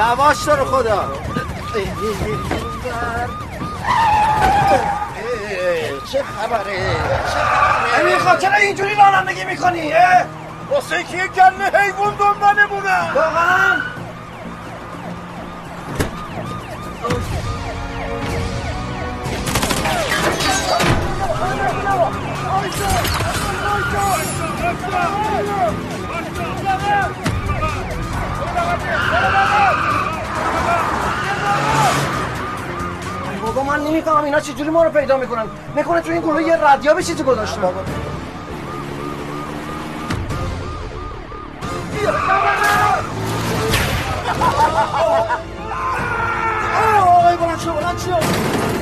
یواش رو خدا چه خبره امیر خان چرا اینجوری رانندگی می‌کنی واسه که یک گله حیوان دنباله بودن واقعا بابا من نمی‌فهمم اینا چجوری ما رو پیدا می‌کنن. نکنه تو این گروه یه ردیابی چیزی گذاشته. بابا آقای بلند شو بلند شو.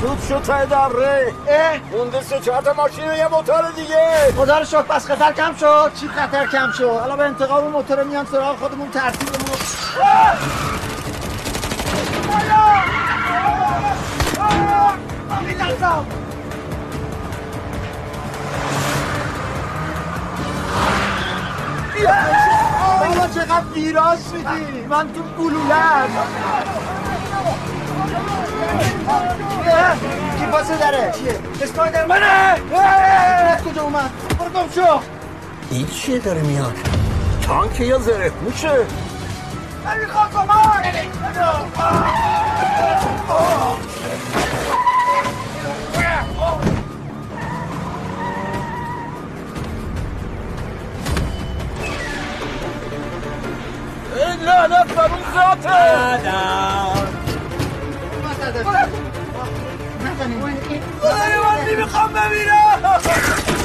سود شد تای دره. اه. مونده سه چهار تا ماشین و یه موتور دیگه. خدا رو شکر پس خطر کم شد. چی خطر کم شد؟ حالا به انتقام موتور میان سراغ خودمون ترتیبمون بابا چقدر ویراج میدی من تو گلولم کی پاسه داره؟ چیه؟ اسپایدر منه. کجا اومد؟ برو گم شو. این چیه داره میاد؟ تانک یا زره موشه امیر خان کمک. این لعنت بر اون ذاته مهني مهني مخممين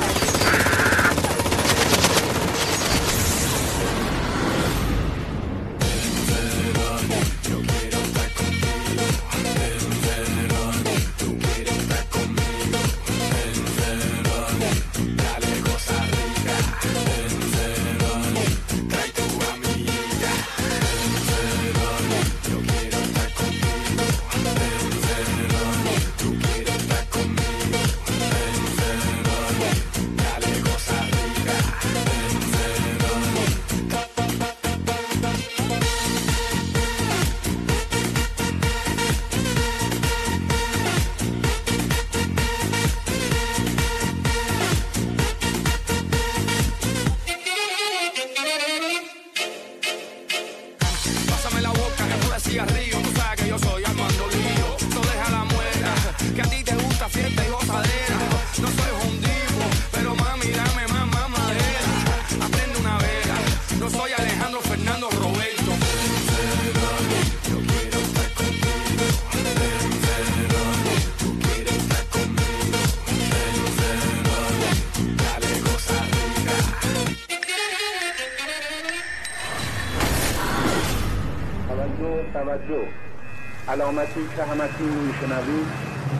علامتی که همکنون میشنوید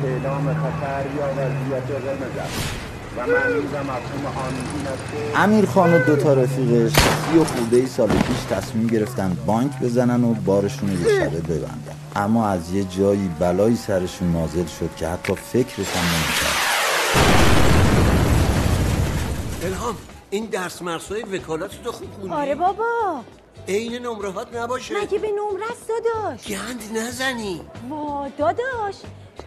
اعلام خطر یا وضعیت قرمز است و معنی و مفهوم آن این است که امیر خان و دو تا رفیقش سی و خورده ای سال پیش تصمیم گرفتن بانک بزنن و بارشون رو شبه ببندن. اما از یه جایی بلایی سرشون نازل شد که حتی فکرش هم نمی‌کرد. الهام این درس مرسای وکالت تو خوب خوندی؟ آره بابا. عین نمرهات نباشه. مگه به داداش. گند نزنی. وا داداش.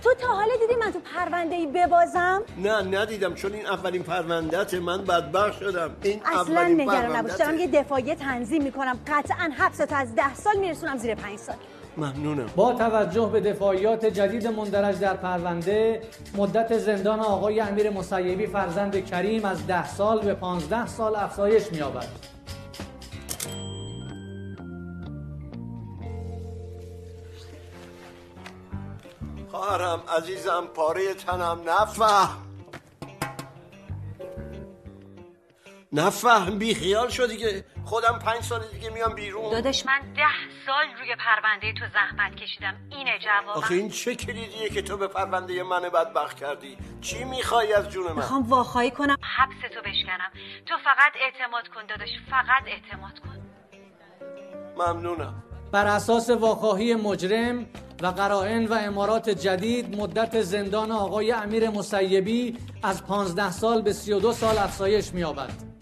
تو تا حالا دیدی من تو پرونده ای ببازم؟ نه ندیدم. چون این اولین پروندهت من بدبخت شدم. این اصلا اولین نگران نباش. دارم یه پرونده‌ته. دفاعی تنظیم می‌کنم. قطعا حبس تو از ده سال میرسونم زیر پنج سال. ممنونم. با توجه به دفاعیات جدید مندرج در پرونده مدت زندان آقای امیر مسیبی فرزند کریم از ده سال به 15 سال افزایش می‌یابد. خواهرم عزیزم پاره تنم نفهم. نفهم بی خیال شدی که خودم پنج سال دیگه میام بیرون. داداش من ده سال روی پرونده تو زحمت کشیدم. اینه جوابم. آخه این چه کلیدیه که تو به پرونده من بدبخت کردی؟ چی می‌خوای از جون من؟ می‌خوام واخوایی کنم. حبس تو بشکنم. تو فقط اعتماد کن داداش فقط اعتماد کن. ممنونم. بر اساس واخواهی مجرم و قرائن و امارات جدید مدت زندان آقای امیر مسیبی از 15 سال به 32 سال افزایش می‌یابد.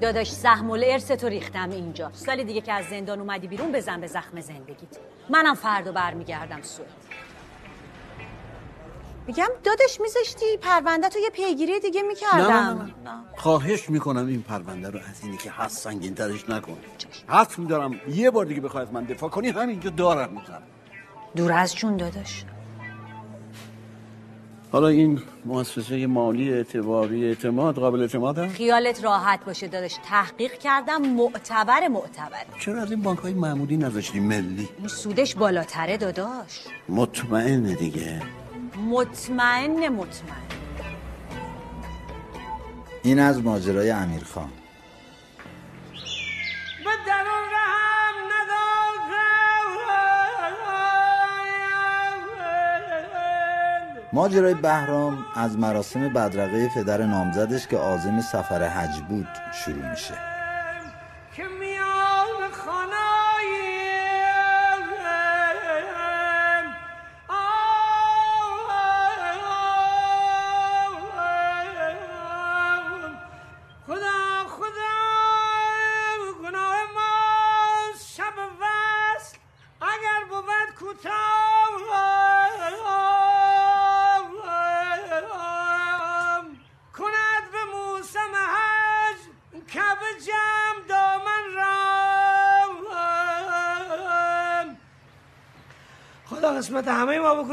داداش زخم و ارث تو ریختم اینجا. سال دیگه که از زندان اومدی بیرون بزن به زخم زندگیت. منم فردا برمیگردم سوئد. میگم داداش میذاشتی پرونده تو یه پیگیری دیگه می‌کردم. نه نه نه, خواهش می‌کنم این پرونده رو از اینی که هست سنگین ترش نکن. حق میدارم یه بار دیگه بخوای از من دفاع کنی همینجا دارم می‌زنم دور از جون داداش. حالا این مؤسسه مالی اعتباری اعتماد قابل اعتماد هست؟ خیالت راحت باشه داداش. تحقیق کردم معتبر معتبر. چرا از این بانک های معمولی نذاشتی ملی؟ اون سودش بالاتره داداش. مطمئنه دیگه. مطمئن مطمئن. این از ماجرای امیرخان ماجرای بهرام از مراسم بدرقه پدر نامزدش که عازم سفر حج بود شروع میشه.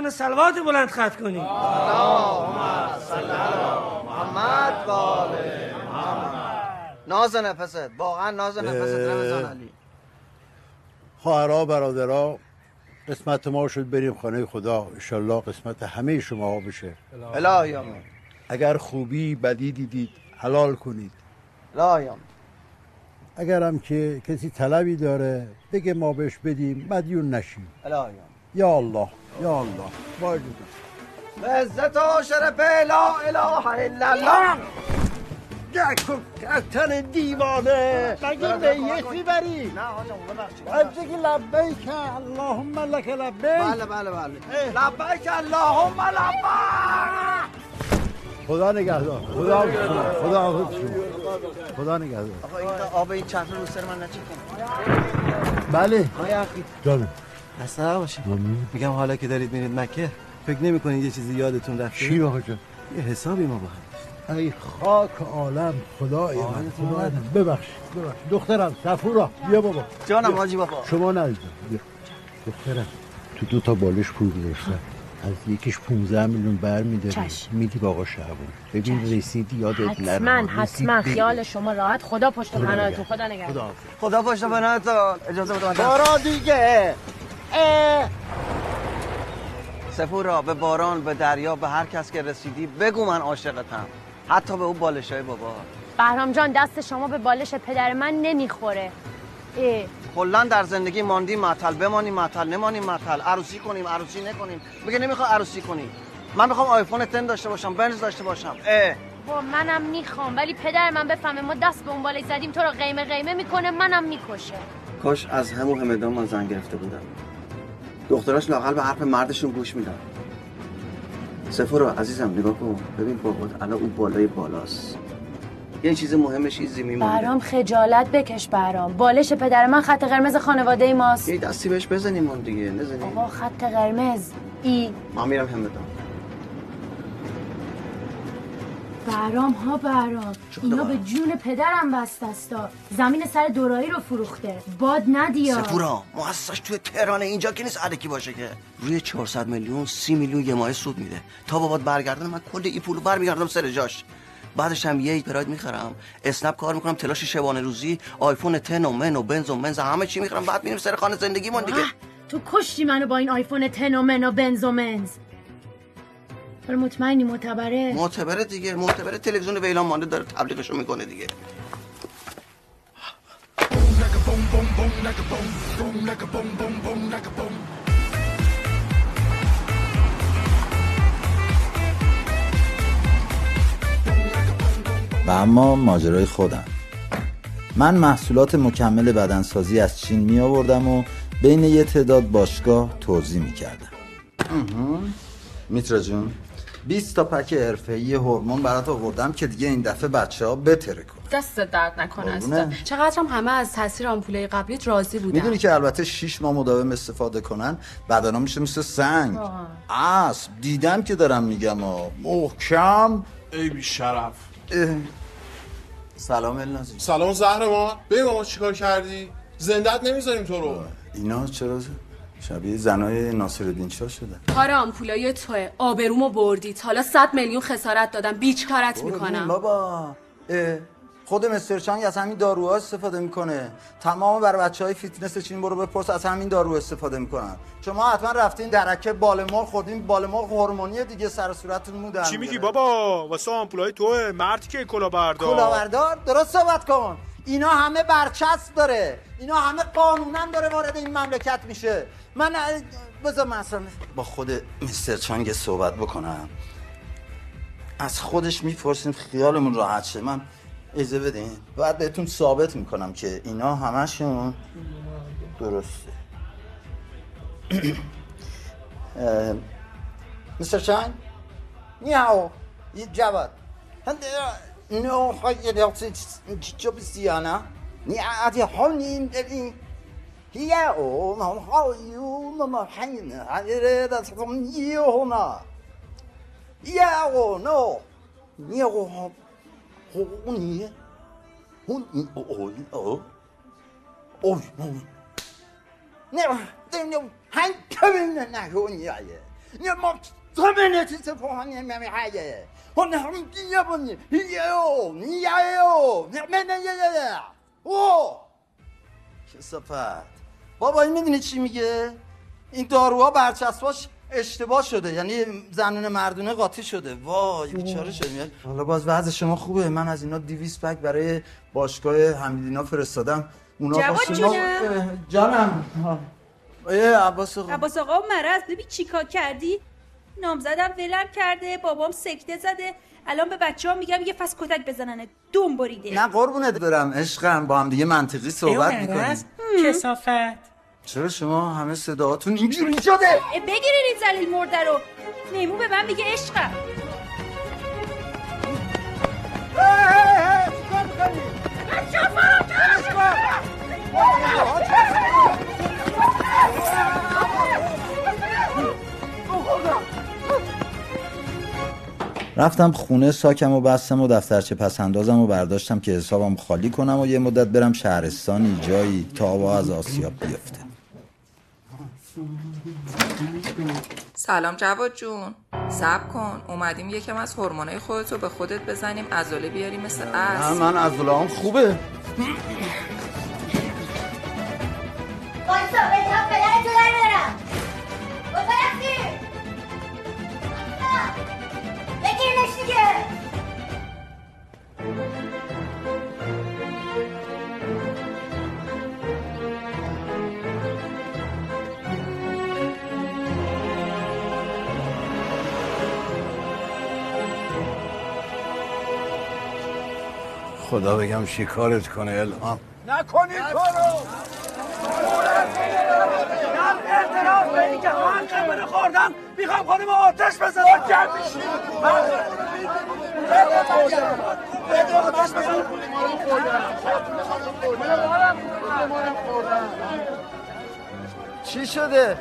بکنه سلوات بلند خط کنیم محمد باله ناز نفست واقعا ناز نفست رمضان علی. خواهرها برادرها قسمت ما شد بریم خانه خدا. انشالله قسمت همه شما بشه. الهی آمین. اگر خوبی بدی دیدید حلال کنید. الهی آمین. اگر هم که کسی طلبی داره بگه ما بهش بدیم مدیون نشیم. الهی یا الله یا الله. واجد به عزت و شرف لا اله الا الله. تن دیوانه. مگه نیت می‌بری نه حاجم ببخشید. از دیگه لبیک اللهم لک لبیک. بله بله بله. لبیک اللهم لبیک. خدا نگهدار. خدا حافظ. شما. خدا حافظ شما. خدا نگهدار. آقا این آب این چتر رو سر من نچکن. بله. آقای اخی جانم. اصلا باشید میگم حالا که دارید میرید مکه فکر نمی کنید یه چیزی یادتون رفته؟ چی آقا جان؟ یه حسابی ما با هم ای خاک عالم خدای من خدای من. ببخشید ببخشید. دخترم سفورا بیا بابا. جانم. حاجی بابا. شما بیا. دخترم تو دو تا بالش پول گذاشتم از یکیش 15 میلیون بر میداری چشم. میدی با آقا شعبان. ببین رسیدی یادت نره. حتما رسید حتما. خیال شما راحت. خدا پشت خدا پناهتون. خدا نگهدار. خدا. خدا پشت پناهتون. اجازه بده بارا دیگه. سفورا به باران به دریا به هر کس که رسیدی بگو من عاشقتم. حتی به اون بالشای بابا. بهرام جان دست شما به بالش پدر من نمی‌خوره. کلا در زندگی ماندیم معطل بمانیم معطل نمانیم معطل. عروسی کنیم عروسی نکنیم. میگه نمی‌خواد عروسی کنی. من می‌خوام آیفون 10 داشته باشم بنز داشته باشم. اه. با منم می‌خوام ولی پدر من بفهمه ما دست به اون بالش زدیم تو رو قیمه قیمه می‌کنه منم می‌کشه. کاش از همون همدان من زن گرفته بودم. دختراش لاقل به حرف مردشون گوش میدن. سفورا عزیزم نگاه کن. ببین بابات الان اون بالای بالاست. یه چیز مهمش چیزی میمونه بهرام خجالت بکش بهرام بالش پدر من خط قرمز خانواده ماست. یه دستی بهش بزنیم اون دیگه. نزنیم. آقا خط قرمز. ای. من میرم همدان بهرام ها بهرام اینا به جون پدرم بستستا زمین سر دورایی رو فروخته. باد ندیا. سفورا مؤسسش توی تهران اینجا که نیست علکی باشه که. روی 400 میلیون 30 میلیون یه ماه سود میده. تا بابات برگردن من کل این پولو برمیگردم سر جاش. بعدش هم یه پراید می‌خرم. اسنپ کار می‌کنم تلاش شبانه روزی آیفون 10 و من و بنز و منز همه چی می‌خرم. بعد میریم سر خانه زندگیمون دیگه. تو کشتی منو با این آیفون تن و من و بنز و منز. ولی مطمئنی؟ معتبره؟ معتبره دیگه. معتبره تلویزیون ویلان مانده داره تبلیغشو می‌کنه دیگه. و اما ماجرای خودم. من محصولات مکمل بدنسازی از چین می آوردم و بین یه تعداد باشگاه توضیح می کردم میترا جون 20 تا پک حرفه‌ای هورمون برات آوردم که دیگه این دفعه بچه ها بتره کن دست درد نکنه. اصلا چقدرم همه از تاثیر آمپولای قبلیت راضی بودن. می‌دونی که البته 6 ماه مداوم استفاده کنن بدنا میشه مثل سنگ. اسب دیدم که دارم میگم ها محکم. ای بی شرف. سلام النازی. سلام زهرمار. با ما چیکار کردی؟ زندت نمی‌ذاریم تو رو. اینا چرا؟ شبیه زنای ناصرالدین شاه شدن کار آمپولای توه. آبرومو بردید. حالا 100 میلیون خسارت دادم. بیچارت می‌کنم. بابا. خود مستر چانگ از همین داروها استفاده می‌کنه. تمام بروبچه های فیتنس چین برو بپرس از همین دارو استفاده می‌کنن. شما حتما رفتین درکه بالمال خوردین. بالمال هورمونی دیگه سر صورتتون مو چی میگی بابا؟ واسه آمپولای توه. مردی که کلا بردار کلاوردار درست صحبت کن. اینا همه برچسب داره. اینا همه قانونا داره وارد این مملکت میشه. من بذار من با خود مستر چانگ صحبت بکنم. از خودش می‌پرسیم خیالمون راحت شه. من اجازه بدین؟ بعد بهتون ثابت می‌کنم که اینا همشون درسته. مستر چانگ نیاو یه جواد. No Jobsiana Ni a Di honin deli Hi o ma ha you ma hain a dat kom ni hona. Ja o no. Ni ho ho ni hun o o o Ne den jo han kønnen na hun jeg. Ni må tømme til på han med mig her. نه نه او کسافت بابا این می‌دونی چی میگه این داروها برچسباش اشتباه شده یعنی زنون مردونه قاطی شده وای بیچاره شده میاد حالا باز وضع شما خوبه من از اینا 200 پک برای باشگاه حمیدینا فرستادم اونا جواد شما- جانم. ای عباس آقا عباس آقا مرض ببین چیکار کردی نامزدم ولم کرده بابام سکته زده. الان به بچه ها میگم یه فس کتک بزننه دوم بریده. نه قربونت برم عشقم. با هم دیگه منطقی صحبت می‌کنیم. کسافت. چرا شما همه صداهاتون اینجوری شده؟ بگیرین این زلیل مرده رو. نیمو به من میگه عشقم. رفتم خونه ساکم و بستم و دفترچه پس اندازم و برداشتم که حسابم خالی کنم و یه مدت برم شهرستانی جایی تا آوا از آسیاب بیفته. سلام جواد جون. صبر کن. اومدیم یکم از هورمونای خودتو به خودت بزنیم. عضله بیاری مثل نه اسب من از هم خوبه. وایسا بگیرنش دیگه. خدا بگم شکارت کنه الهام. نکنید کارو من اعتراف به این که حق منو خوردم می‌خوام خودم آتش بزنم آتش بزنم چی شده؟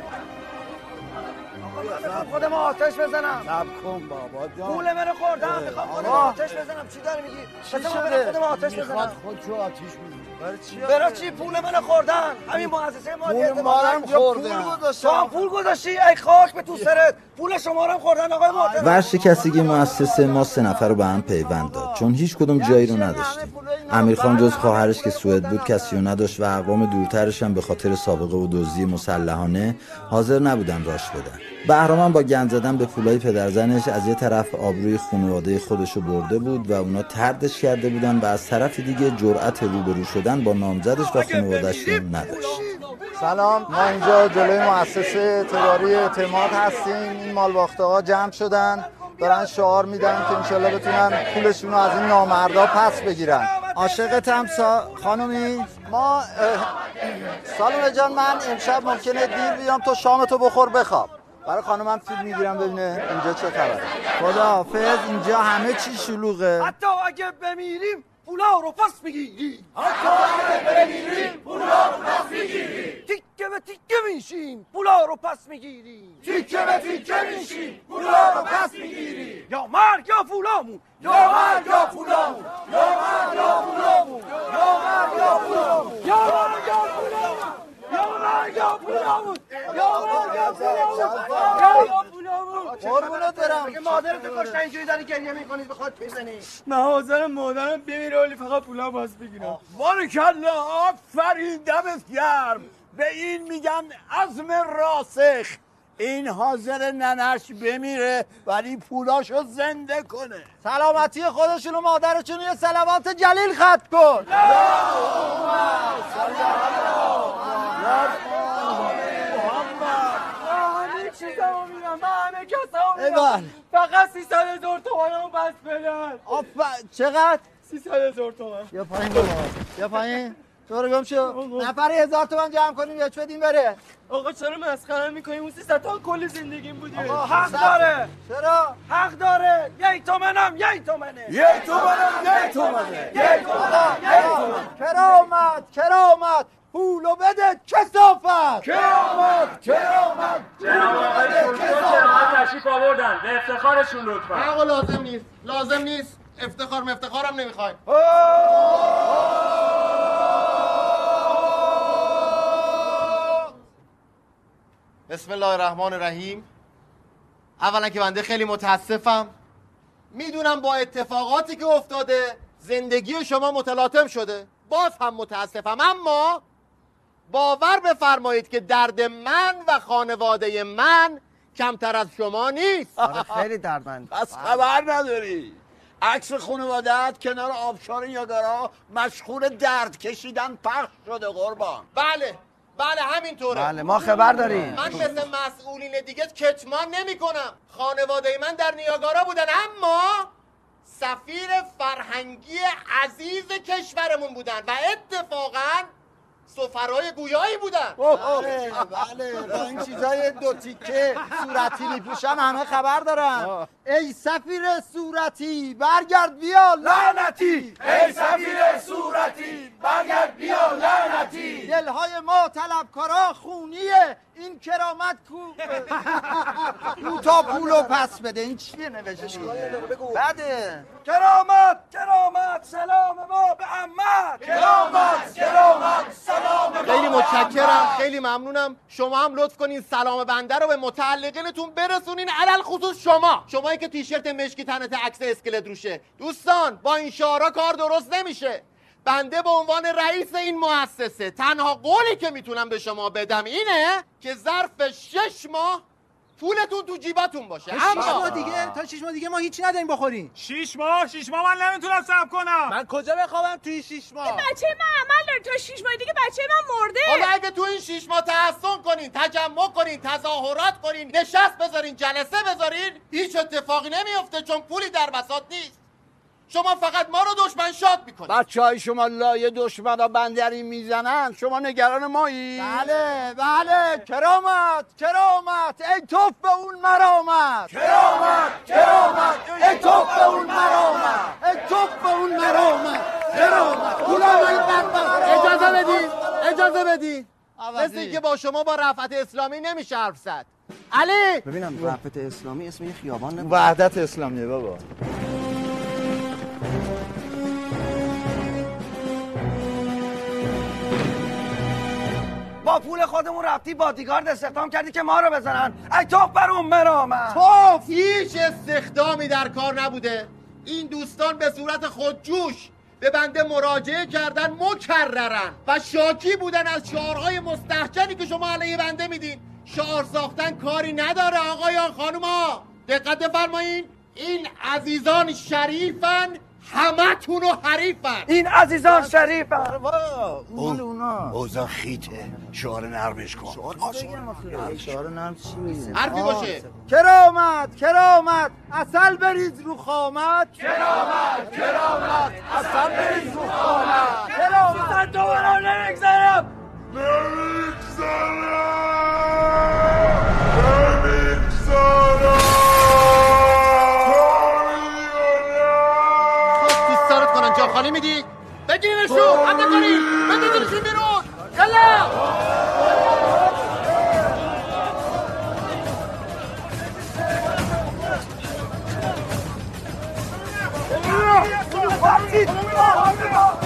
خودم آتش بزنم. سب کن بابا جان. پول منو خوردم. می‌خوام خودم. آتش بزنم. چی داری میگی؟ چی شده؟ خودم آتش می‌خواد بزنم. خودشو آتیش بزنه. برای چی پول منو خوردن؟ همین مؤسسه مالی پول اعتبار ما رو هم اینجا خوردن. تو هم پول گذاشتی؟ ای خاک به تو سرت. پول شما رو هم خوردن آقای محترم ورشکستگی مؤسسه ما سه نفر رو به هم پیوند داد. چون هیچ کدوم جایی رو نداشتیم. امیرخان جز خواهرش که سوئد بود کسی رو نداشت و اقوام دورترش هم به خاطر سابقه و دزدی مسلحانه حاضر نبودن راش بدن. بهرام با گند زدن به پولای پدرزنش از یه طرف آبروی خانواده خودش رو برده بود و اونا تردش کرده بودن و از طرف دیگه جرأت روبرو شدن با نامزدش و خانوادش رو نداشت. سلام ما اینجا جلوی مؤسسه اعتباری اعتماد هستیم. این مالباخته ها جمع شدن دارن شعار میدن که انشالله بتونن پولشون رو از این نامردا پس بگیرن. عاشقتم سا... خانومی ما سالم جان من امشب ممکنه دیر بیام تو شامتو بخور بخواب. برای خانمم فیلم می‌گیرم ببینه اینجا چه خبره. خداحافظ اینجا همه چی شلوغه. حتی اگه بمیریم پولا رو پس می‌گیری. حتی اگه بمیریم پولا رو پس می‌گیری. تیکه به تیکه میشیم پولا رو پس می‌گیری. تیکه به تیکه میشیم پولا رو پس می‌گیری. یا مرگ یا پولامون. یا مرگ یا پولامون. یا مرگ یا پولامون. یا مرگ یا پولامون. یا مرگ یا پولامون. پولامون قربونت برم. مادرت کشته اینجوری داری گریه می‌کنید به خود می‌زنی من حاضرم مادرم بمیره ولی فقط پولا باز بگیرم بارکلا آفرین دمت گرم. به این میگن عزم راسخ. این حاضر ننش بمیره ولی پولاشو زنده کنه. سلامتی خودشون و مادرشون یه سلوات جلیل خط کن. من فقط 300 هزار تومن رو بس بدن چقدر؟ 300 هزار تومن یا پایین بابا. یا پایین. تو رو گم شو. نفر هزار تومن جمع کنیم یا چه بدیم بره. آقا چرا مسخره می‌کنیم؟ اون 300 تا کل زندگیم بوده آقا، حق داره. چرا؟ حق داره. یک تومنم یک تومنه. یک تومنم یک تومنه. یک تومنم یک تومن کرامت کرامت پولو بده کسافت. کرامت کرامت تشریف آوردن. به افتخارشون لطفا. آقا لازم نیست. لازم نیست. افتخار مفتخارم نمی‌خوایم بسم الله الرحمن الرحیم. اولا که بنده خیلی متاسفم. می‌دونم با اتفاقاتی که افتاده زندگی شما متلاطم شده. باز هم متاسفم. اما باور بفرمایید که درد من و خانواده من کمتر از شما نیست. آره خیلی دردمند پس خبر نداری. عکس خانوادت کنار آبشار نیاگارا مشغول درد کشیدن پخش شده قربان. بله. بله همینطوره. بله ما خبر داریم. من مثل مسئولین دیگه کتمان نمی کنم خانواده من در نیاگارا بودن اما سفیر فرهنگی عزیز کشورمون بودن و اتفاقا سفرهای گویایی بودن. بله بله. با این چیزای دو تیکه صورتی میپوشن همه خبر دارن. ای سفیر صورتی برگرد بیا لعنتی. ای سفیر صورتی برگرد بیا لعنتی. دلهای ما طلبکارا خونیه. این کرامت کو کو تا پولو پس بده. این چیه نوشته بده کرامت کرامت سلام ما به عمت. کرامت کرامت خیلی متشکرم. خیلی ممنونم. شما هم لطف کنین سلام بنده رو به متعلقینتون برسونین. علل خصوص شما. شمایی که تیشرت مشکی تنت عکس اسکلت روشه. دوستان با این شعارا کار درست نمیشه. بنده به عنوان رئیس این مؤسسه تنها قولی که می‌تونم به شما بدم اینه که ظرف شش ماه پولتون تو جیباتون باشه. اما دیگه تا شش ماه دیگه ما هیچی نداریم بخوریم. شیش ماه؟ شیش ماه من نمی‌تونم صبر کنم. من کجا بخوابم توی شش ماه؟ بچه من عمل داره تا شیش ماه دیگه بچه من مرده. حالا اگه تو این شیش ماه تحسن کنین تجمع کنین تظاهرات کنین نشست بذارین جلسه بذارین هیچ اتفاقی نمیفته چون پولی در بساط نیست. شما فقط ما رو دشمن شاد می‌کنید. بچه های شما لایه دشمن بندری می‌زنن. شما نگران مایی؟ بله بله. کرامت کرامت. ای توف به اون مرامت. کرامت کرامت. ای توف به اون مرامت. ای توف به اون مرامت. کرامت. اجازه بدین اجازه بدین. مثل اینکه با شما با رفعت اسلامی نمیشه حرف زد. علی! ببینم رفت اسلامی اسم یه خیابان نبود وحدت اسلامیه بابا. پول خودمون رفتی بادیگارد استخدام کردی که ما رو بزنن. ای توف بر اون مرامت توف هیچ استخدامی در کار نبوده. این دوستان به صورت خودجوش به بنده مراجعه کردن مکررن و شاکی بودن از شعارهای مستحجنی که شما علیه بنده میدین. شعار ساختن کاری نداره آقایان خانوما. دقت بفرمایین این عزیزان شریفن همه تونو حریفن. این عزیزان شریفن. مال اونا. اوزا خیته. شعار نرمش کن. شعار نرم چی میگه حرفی باشه. کرامت کرامت اصل بریز رو خامت. کرامت کرامت اصلا بریز رو خانم کرامت تکانی میدی بگیرشون حمله کنید بگیرشون بیرون. یلا Oh, my God.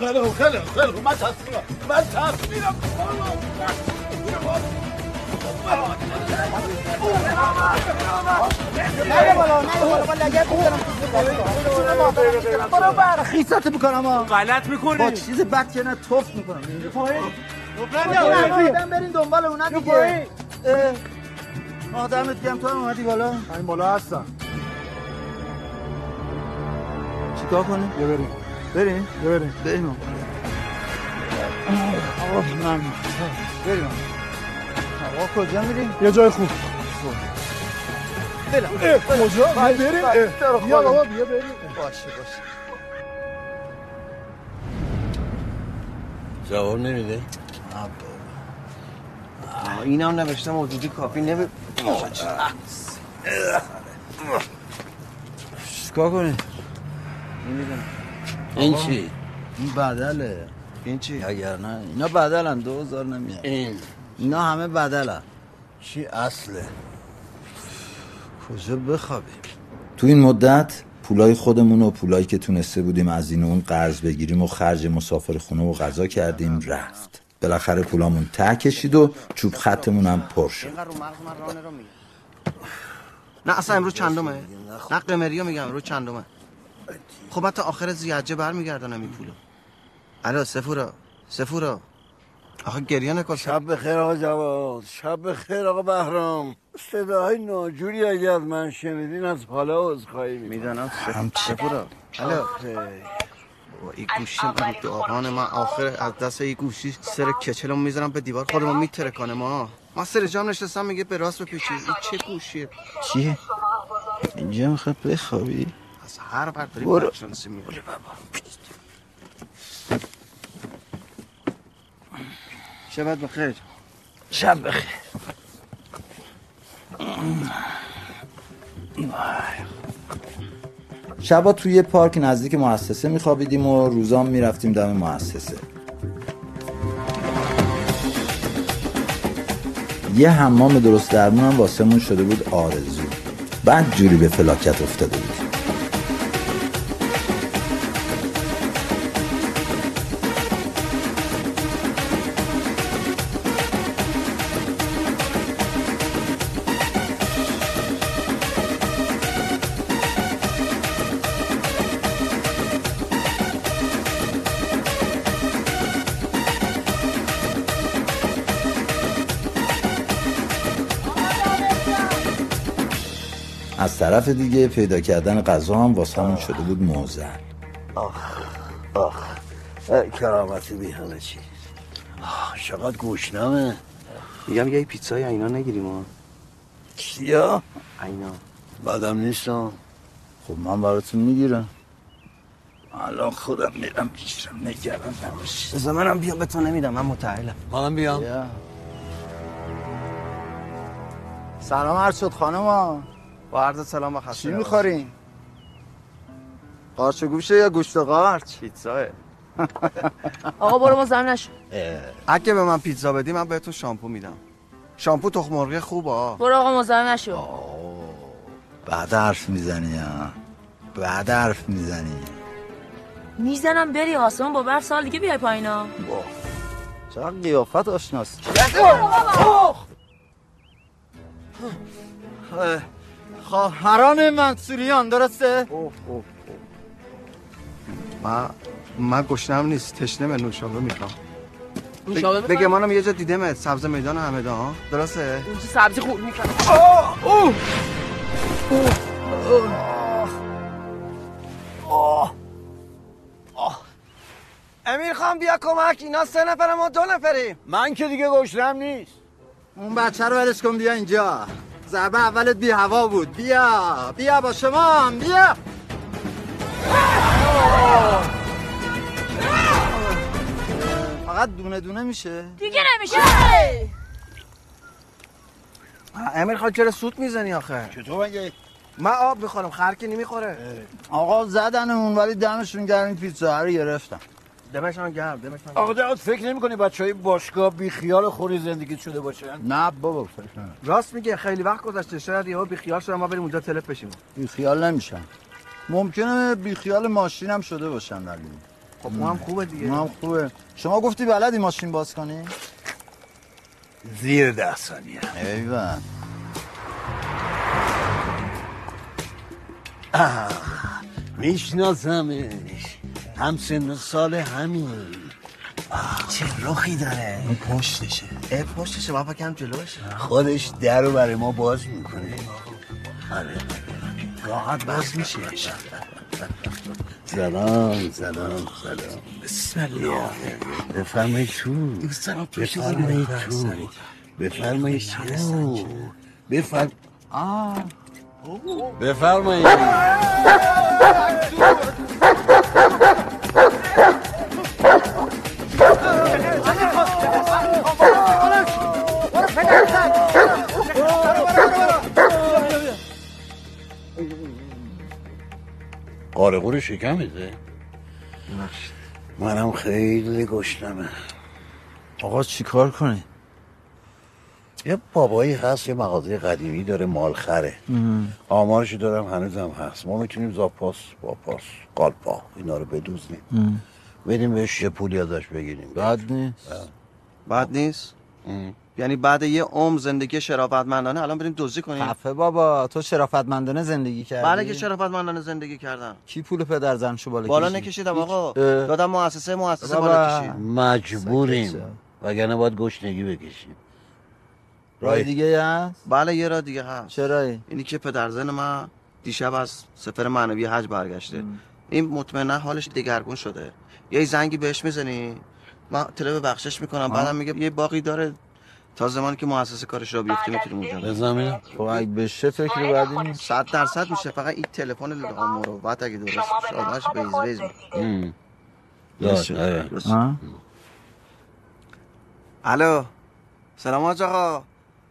خیلی خوب خیلی خوب خیلی خوب. من تصمیمم من تصمیمم. برو بر می‌کنم ها غلط می‌کنی. با چیز بد که نه توف می‌کنم. برین دنبال اونا دیگه. آدمت گم تو هم اومدی بالا. این بالا هستم. چیکار کنیم یه بریم. بریم؟ بریم. بریم من بریم آقا. کجا میریم؟ یه جای خوب. بلا کجا؟ بریم. بیا. بابا بیا بریم. باشه باشه. جواب نمیده؟ این هم نوشته موجودی کافی نمی چیکار کنیم؟ این چی؟ این بدله. این چی؟ اگر نه اینا بدلن دو هزار نمیاد. این. اینا همه بدلن چی اصله؟ کجا بخوابیم؟ تو این مدت پولای خودمون و پولایی که تونسته بودیم از این و اون قرض بگیریم و خرج مسافر خونه و غذا کردیم رفت. بالاخره پولامون ته کشید و چوب خطمون هم پر شد. نه اصلا امروز چندمه نه قمری میگم امروز چندمه خب من تا آخر زیاجه برمیگردانم این پولو. الو سفورا سفورا. آخه گریه نکن شب بخیر آقا جواد. شب بخیر آقا بهرام. صداهای ناجوری اگه از من شنیدین از حالا عذرخواهی می‌کنم. می‌دانم سفورا. الو. این گوشی من داغان من آخر از دست این گوشی سر کچلم می‌ذارم به دیوار. خودمو میترکانه ما. من سر جام نشستم میگه به راست بپیچی. این چه گوشیه؟ چیه؟ اینجا می‌خواد بخوابی؟ هر برداری برو. برشانسی می‌بره شبت بخیر. شب بخیر. شبا توی پارک نزدیک مؤسسه میخوابیدیم و روزام می‌رفتیم دم مؤسسه. یه حمام درست درمون هم واسمون شده بود آرزو. بعد جوری به فلاکت افتاده بودیم طرف دیگه پیدا کردن غذا هم واسمون شده بود موزل آخ آخ. ای کرامتی بی همه چیز آه، چقدر گوشنمه میگم یه پیتزای اینا نگیریم ها. چیا؟ اینا. بدم نیستم خب من براتون می‌گیرم. الان خودم میرم می‌گیرم نگران نباشی بذار منم بیا به تو نمیدم من متعهلم منم بیام. سلام عرض شد خانم با عرض سلام و خسته چی. می‌خورین؟ قارچ گوشه یا گوشت قارچ؟ پیتزاه آقا برو مزاحم نشو اگه به من پیتزا بدی من به تو شامپو میدم. شامپو تخم مرغ خوبه. برو آقا مزاحم نشو بعد حرف می‌زنی ها. بعد حرف می‌زنی. می‌زنم بری آسمان با برف سال دیگه بیای پایینا چقدر قیافت آشناست؟ خواهران منصوریان درسته؟ من من گشنم نیست. تشنه به نوشابه می‌خوام. نوشابه بگه منم یه جا دیدم سبز میدان همدا ها درسته؟ اونجا سبزی خورد می‌کنم امیر خان بیا کمک. اینا سه نفر ما دو نفریم. من که دیگه گشنم نیست. اون بچه رو ولش کن بیا اینجا. ضربه اولت بی هوا بود. بیا بیا با شما هم، بیا. فقط دونه دونه میشه. دیگه نمیشه. امیر خان چرا سوت می‌زنی آخه؟ چطور مگه؟ من آب می‌خورم خر که نمی‌خوره. آقا زدن اون ولی دمشون گرم این پیتزا رو گرفتم. دمشان گرم دمشان آقا فکر نمی کنی بچه های باشگاه بی خیال خوری زندگی شده باشن؟ نه بابا فکر. راست میگه خیلی وقت گذشته. شاید یهو بی خیال شدن ما بریم اونجا تلف بشیم. بی خیال نمیشن. ممکنه بی خیال ماشین هم شده باشن ولی. خب اون هم خوبه دیگه. اون هم خوبه. شما گفتی بلدی ماشین باز کنی؟ زیر ده ثانیه. ایوان میشناسمش. هم سن و سال همین. چه رخی داره؟ اون پشتشه. اه پشتشه. من فکرم جلوش خودش در رو برای ما باز می‌کنه. آره. راحت باز میشه. سلام سلام سلام. بسم الله. بفرمایید تو. سلام. تو. بفرمایید تو بفرم آه! بفرمایید قارقور شکمته منم خیلی گشنمه. آقا چیکار کنی؟ یه بابایی هست یه مغازه قدیمی داره مالخره. آمارشو دارم هنوزم هست. ما می‌تونیم زاپاس باپاس قالپا. اینا رو بدوزنیم. بریم بهش یه پولی ازش بگیریم. بد نیست. بد نیست؟ یعنی بعد یه عمر زندگی شرافتمندانه الان بریم دزدی کنیم. خفه بابا تو شرافتمندانه زندگی کردی؟ بله که شرافتمندانه زندگی کردم. کی پول پدر زنشو بالا بالا کشید؟ نکشیدم آقا. دادم مؤسسه مؤسسه. بالا کشید. مجبوریم. وگرنه باید گشنگی بکشیم. راه دیگه هست؟ بله یه را دیگه هست. چرایی؟ اینی که پدرزن من دیشب از سفر معنوی حج برگشته. این مطمئنا حالش دگرگون شده. یه زنگی بهش می‌زنی. من تلو بخشش می‌کنم. بعدم میگه یه باقی داره تا زمانی که مؤسسه کارش را بیفته می‌تونیم اونجا بزنم خب اگه بشه فکر بعدی نیست؟ صد درصد میشه فقط این تلفن مروت اگه درست بشه آدمش بیز بیز آره. آه؟ الو. سلام حاج آقا.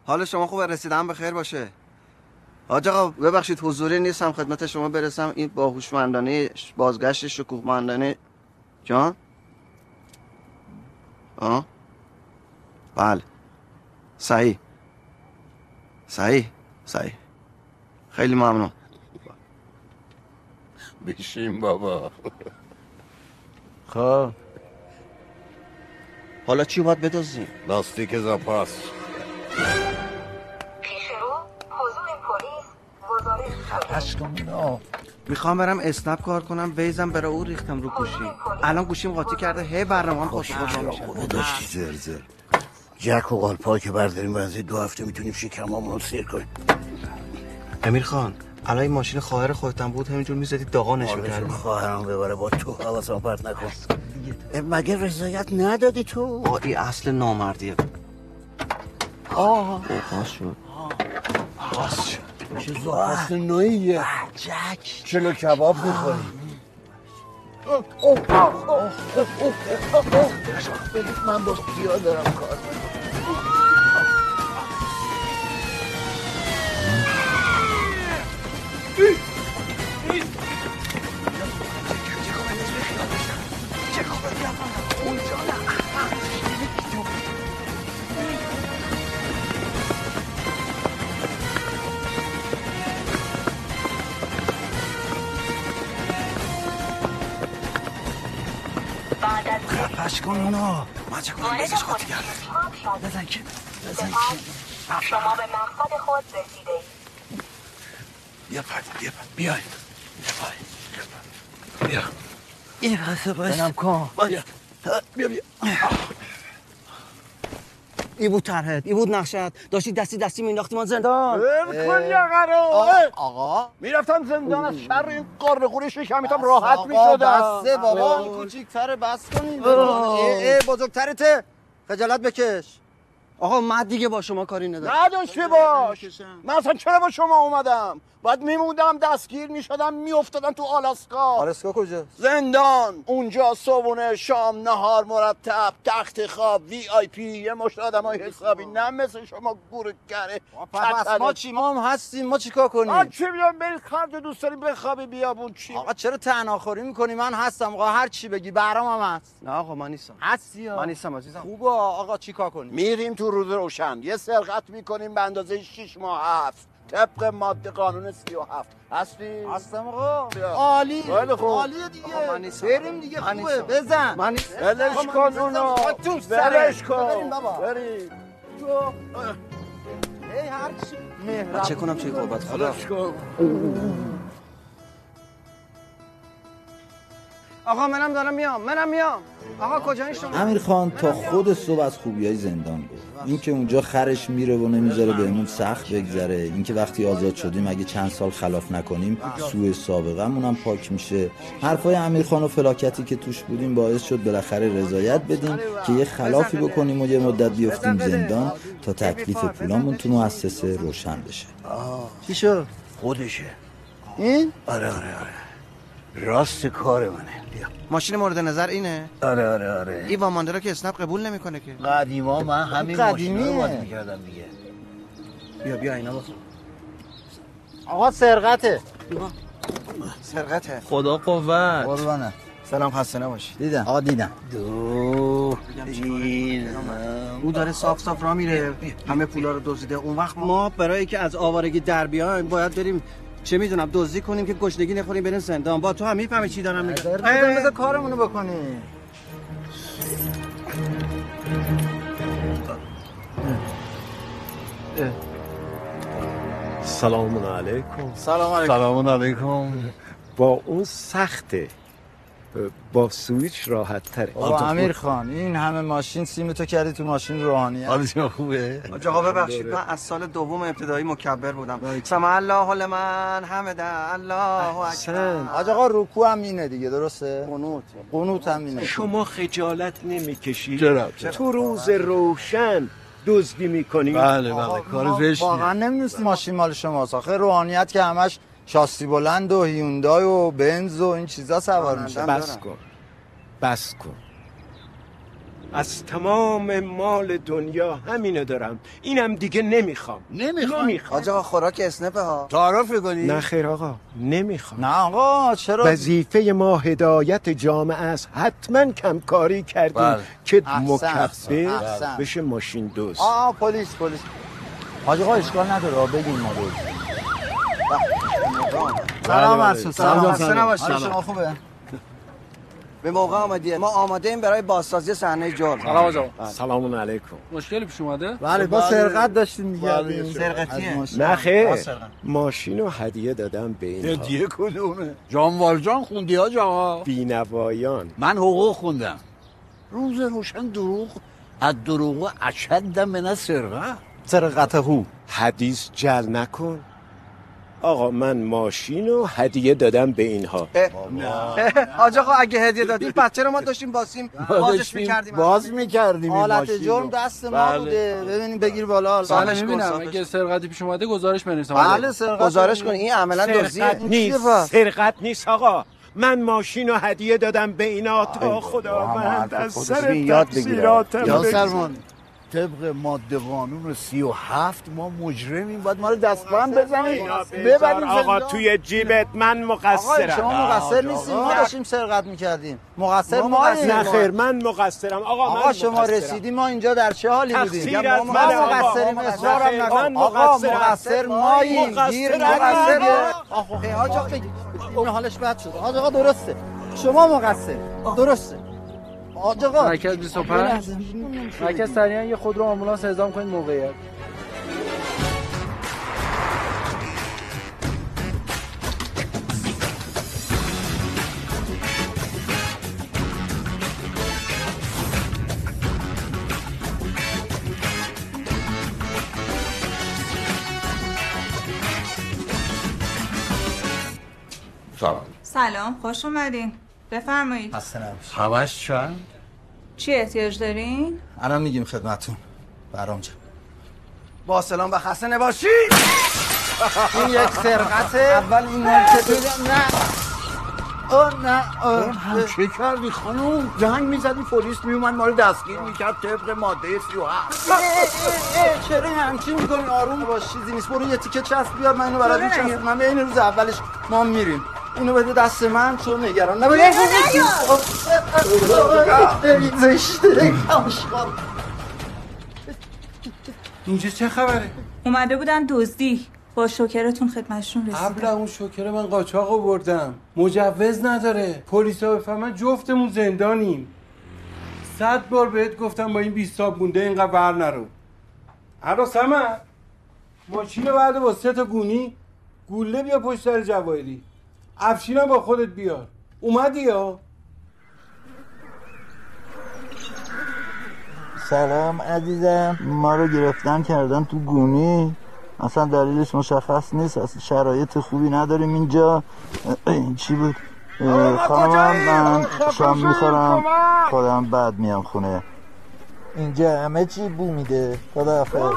حال شما خوبه؟ رسیدم به خیر باشه. حاج آقا ببخشید حضوری نیستم خدمت شما برسم. این باهوشمندانه بازگشت شکوهمندانه جان. آه. بله. صحیح. صحیح. صحیح. خیلی ممنون. بشین بابا. خب. حالا چی باید بدزدیم لاستیک زاپاس. می‌خوام برم اسنپ کار کنم ویزم برای او ریختم رو گوشی الان گوشیم قاطی کرده. هی برنامه هم خوش میشه جک و قالپا که برداریم و از دو هفته می‌تونیم شکمامون رو سیر کنیم. امیر خان الان این ماشین خواهر خودتم بود همینجور می‌زدی داغانش حالشون می‌کردی. خواهرم ببره با تو حواسم پرت نکن. مگه رضایت ندادی تو؟ آه این اصل نامردیه. آه. باز شد. باز شد. چه زاپاس نوعیه. جک. چلو کباب می‌خوریم من با کیا دارم کار خفش کن اونا من چه کنم؟ بزش قاطی کرده بزن که بزن که. شما به مقصد خود رسیده بیا پردی بیا بیا بیا. یه لحظه باش بنام کن. بیا بیا. بیا. ای بود طرحت ای بود نقشت. داشتی دستی دستی مینداختی من زندان. کن یا قرار آقا می‌رفتم زندان از شر این قارقور شکمیتم راحت آقا می‌شدم. بسه بابا این کوچیکتره بس کنین. اه اه بزرگترته. خجالت بکش. آقا من دیگه با شما کاری ندارم. نداشته باش؟ من اصلا چرا با شما اومدم؟ باید میموندم دستگیر می‌شدم میافتادم تو آلاسکا. آلاسکا کجا؟ زندان. اونجا صبونه شام نهار مرتب تخت خواب وی آی پی یه مشت آدم های حسابی. نه مثل شما گور گره پس ما چی؟ ما هم هستیم. ما چیکار آ کنیم؟ چی می‌دونم برید جا دوست داری بخوابی بیابون. چی؟ آقا چرا تنهاخوری می‌کنی؟ من هستم. آقا هر چی بگی برام هم هست. نه آقا من نیستم. هستی من نیستم عزیزم. خوبه. آقا چیکار کنیم؟ میریم تو روز روشن. یه سرقت می‌کنیم به اندازه 6 ماه هفت. طبق ماده قانون 37 هستی؟ هستم آقا. عالی. خیلی خوب. عالیه دیگه. بریم دیگه خوبه. بزن. من. ولش کن. اونو تو. ولش کن. بریم بابا. بریم. ای هر چی. من چه کنم توی قربت خدا آقا منم دارم میام منم میام. آقا کجایی شما؟ امیر خان تا خود صبح از خوبی های زندان گفت اینکه اونجا خرش میره و نمی‌ذاره بهمون سخت بگذره. اینکه وقتی آزاد شدیم اگه چند سال خلاف نکنیم سوء سابقمون هم پاک میشه. حرفای امیر خان و فلاکتی که توش بودیم باعث شد بالاخره رضایت بدیم که یه خلافی بکنیم و یه مدت بیفتیم زندان تا تکلیف پولامون تو مؤسسه روشن بشه. چی شد؟ خودشه. این؟ آره آره آره. راست کار منه. بیا. ماشین مورد نظر اینه؟ آره آره آره. این وامانده رو که اسنپ قبول نمی‌کنه که. قدیما من همین. ماشینا رو می‌کردم دیگه. بیا بیا اینا بخور آقا سرقته. سرقته. خدا قوت. قربانه. سلام خسته نباشی دیدم. آقا دیدم. دو او داره صاف صاف را میره. همه پولا رو دزدیده. اون وقت ما برای که از آوارگی در بیایم باید بریم چه می‌دونم دزدی کنیم که گشنگی نخوریم بریم زندان. با تو هم می‌فهمی چی دارم میگم. بذار بذار کارمونو بکنیم سلام علیکم. سلام علیکم. سلام علیکم. با اون سخته. با سویچ راحت تره. بابا امیر خان این همه ماشین سیم تو کردی تو ماشین روحانی حالتون خوبه. آقا ببخشید من از سال دوم ابتدایی مکبر بودم. سمع الله لمن حمده الله اکبر. آقا رکوع هم اینه دیگه درسته؟ قنوت. قنوت هم اینه. شما خجالت نمی‌کشی چرا؟ تو روز روشن دزدی می‌کنی؟ بله بله کار زشتی واقعا نمی‌دونست ماشین مال شماست. آخه روحانیت که همش شاسی بلند و هیوندای و بنز و این چیزا سوار میشه بس کن. بس کن. از تمام مال دنیا همینو دارم. اینم دیگه نمی‌خوام. نمی‌خوام نمی‌خوام. آج آقا خوراک اسنپه ها. تعارف کنی نه خیر آقا نمی‌خوام. نه آقا چرا؟ وظیفه ما هدایت جامعه است. حتما کمکاری کردیم بله. که احسن. بشه ماشین دوست. آه پلیس پلیس. حاج آقا اشکال نداره. بگین ما سلام بله. عرصه سلام، سلام. شما خوبه؟ به موقع آمدی. ما آماده ایم برای بازسازی صحنه جرم. سلام آقا سلام علیکم. مشکلی پیش اومده؟ بله با سرقت داشتیم دیگه. بله. سرقتیه. نه خیر. ماشین رو هدیه دادم به این هدیه کدومه؟ جان والجان خوندی ها آقا بینوایان. من حقوق خوندم. روز روشن دروغ. از دروغ اشد من سرقه سرقت هو. حدیث جل نکن. آقا من ماشین رو هدیه دادم به اینها. آج آقا اگه هدیه دادیم بچه رو ما داشتیم باسیم بازش می‌کردیم. باز می‌کردیم این حالت ماشین جرم. دست ما بله. بوده. ببینیم بگیر بالا. سالش بله سالش اگه سرقتی پیش اومده گزارش بنویسم. بله سرقت گزارش کن. این عملا دزدیه سرقت نیست. سرقت نیست آقا. من ماشین رو هدیه دادم به اینا تا خداوند از سر تقصیراتم یا. سرمان طبق ماده قانون سی و هفت ما مجرمیم باید ما رو دستبند بزنیم. ببریم آقا. توی جیبت من آقا مقصرم. شما مقصر نیستیم ما داشتیم سرقت می‌کردیم. مقصر ما نه خیر من مقصرم. آقا آقا من شما مقصرم. رسیدی ما اینجا در چه حالی بودیم؟ تقصیر ما آقا. مقصریم. اصرارم مقصرم. نکن. من آقا. مقصر ماییم گیر. مقصر آقا حاج آقا حالش بد شد. حاج آقا درسته. شما مقصر. درسته. حاج آقا مرکز 25 مرکز سریعا یه خودرو آمبولانس اعزام کنید موقعیت. سلام. سلام خوش اومدین. بفرمایید. خسته نباشی همش چند؟ چی احتیاج دارین؟ الان میگیم خدمتون برام جان. با سلام و خسته نباشی این یک سرقته اول این مارکت نه آه نه آه. هم چه کردی خانم؟ زنگ می‌زدی پلیس میومد ما رو دستگیر می‌کرد طبق ماده سی و هفت اه، اه، اه، چرا همچین می‌کنی آروم؟ باش چیزی نیست. برو یه تیکه چسب بیار من اینو برات میچسبم. من این روز اولش ما میریم. اینو بده دست من چون نگران نباش. زشته آشغال. اینجا چه خبره؟ اومده بودن دزدی. با شوکرتون خدمتشون رسیدم قبل اون شوکر من قاچاق آوردم مجوز نداره. پلیسا بفهمن جفتمون زندانیم. صد بار بهت گفتم با این بیستا بونده اینقدر ور نرو. الو سمر ماشین بعد با سه تا گونی؟ گوله بیا پشت سر جواهری. افشینم با خودت بیار. اومدی یا؟ سلام عزیزم. ما رو گرفتن کردن تو گونی. اصلا دلیلش مشخص نیست. اصلا شرایط خوبی نداریم اینجا. این چی بود؟ اه، خانمم من شام می‌خورم. خودم بعد میام خونه. اینجا همه چی بو میده. خداحافظ.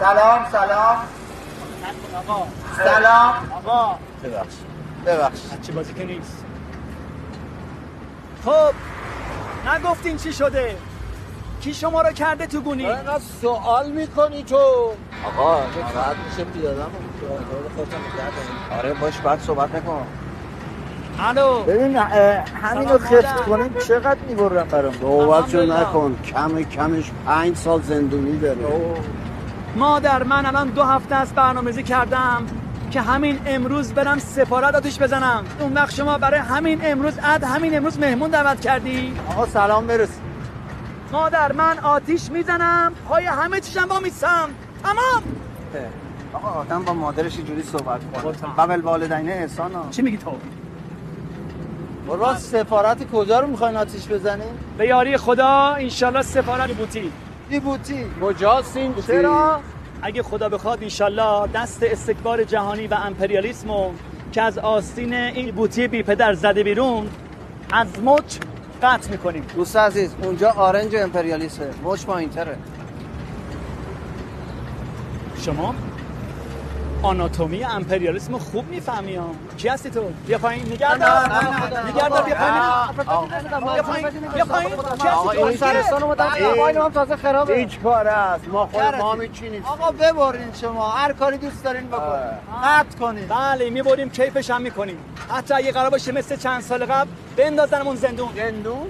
سلام سلام. سلام. آقا ببخش ببخش چه بازی که نیست. خب نگفتین چی شده؟ کی شما رو کرده تو گونی؟ اینقدر سوال می‌کنی تو. آقا راحت میشه پیادم آره باش بعد صحبت نکن. الو. ببین اه، همینو خفت کنیم چقدر می‌برم برام؟ صحبتشو نکن. کم کمش پنج سال زندونی داره. مادر من الان دو هفته است برنامه‌ریزی کردم که همین امروز برم سفارت آتیش بزنم. اون وقت شما برای همین امروز عد همین امروز مهمون دعوت کردی. آقا سلام برس. مادر من آتیش می‌زنم. پای همه چیشم با میسم تمام. آقا آدم با مادرش اینجوری صحبت کنه. قبل والدین احسان چی میگی تو؟ راست سفارت کجا رو می‌خواین آتیش بزنیم به یاری خدا انشالله سفارت بوتی. جیبوتی کجاست این چرا؟ اگه خدا بخواد انشالله دست استکبار جهانی و امپریالیسمو که از آستین این بوتی بی پدر زده بیرون از مچ قطع می‌کنیم. دوست عزیز اونجا آرنج امپریالیسته. مچ پایینتره شما؟ آناتومی امپریالیسم خوب می‌فهمی ها. کی هستی تو؟ بیا پایین نگردار نگردار بیا پایین. بیا پایین بیا پایین. کی هستی تو؟ این سرستان موبایل هم تازه خرابه. هیچ کار است. ما خود ما هم چی نیست آقا ببرین شما. هر کاری دوست دارین بکنین. قطع کنین. بله می‌بریم کیفش هم می‌کنیم. حتی اگه قرار باشه مثل چند سال قبل بندازنمون زندون. زندون؟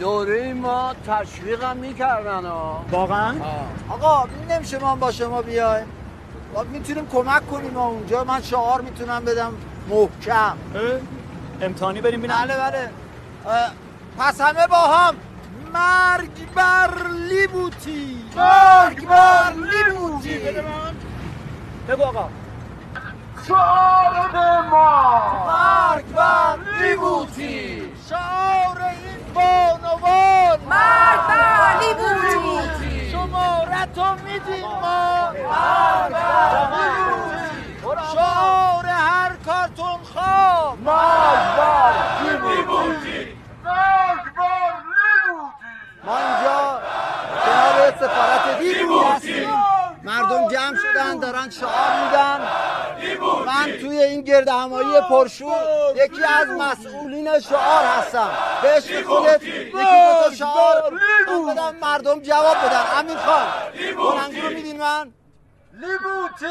دوره ما تشویق هم می‌کردن ها. واقعا؟ آقا نمیشه ما با شما بیایم. می‌تونیم کمک کنیم ما اونجا. من شعار می‌تونم بدم. محکم. امتحانی بریم ببینم بله بله. پس همه با هم. مرگ بر لیبوتی. مرگ بر لیبوتی. بگو آقا. شعار ما. مرگ بر لیبوتی. شعار این بانوان. مرگ بر لیبوتی. شمارتو میدیم ما. شعار هر کارتون خواب. مرگ بر لیبوتی مرگ بر لیبوتی ما اینجا کنار سفارت لیبوتی هستیم مردم جمع شدن دارن شعار میدن. من توی این گرد همایی پرشور یکی از مسئولین شعار هستم. به عشق خودت یکی دو تا شعار بدم مردم جواب بدن. امین خان بلنگو رو میدین من؟ لیبوتی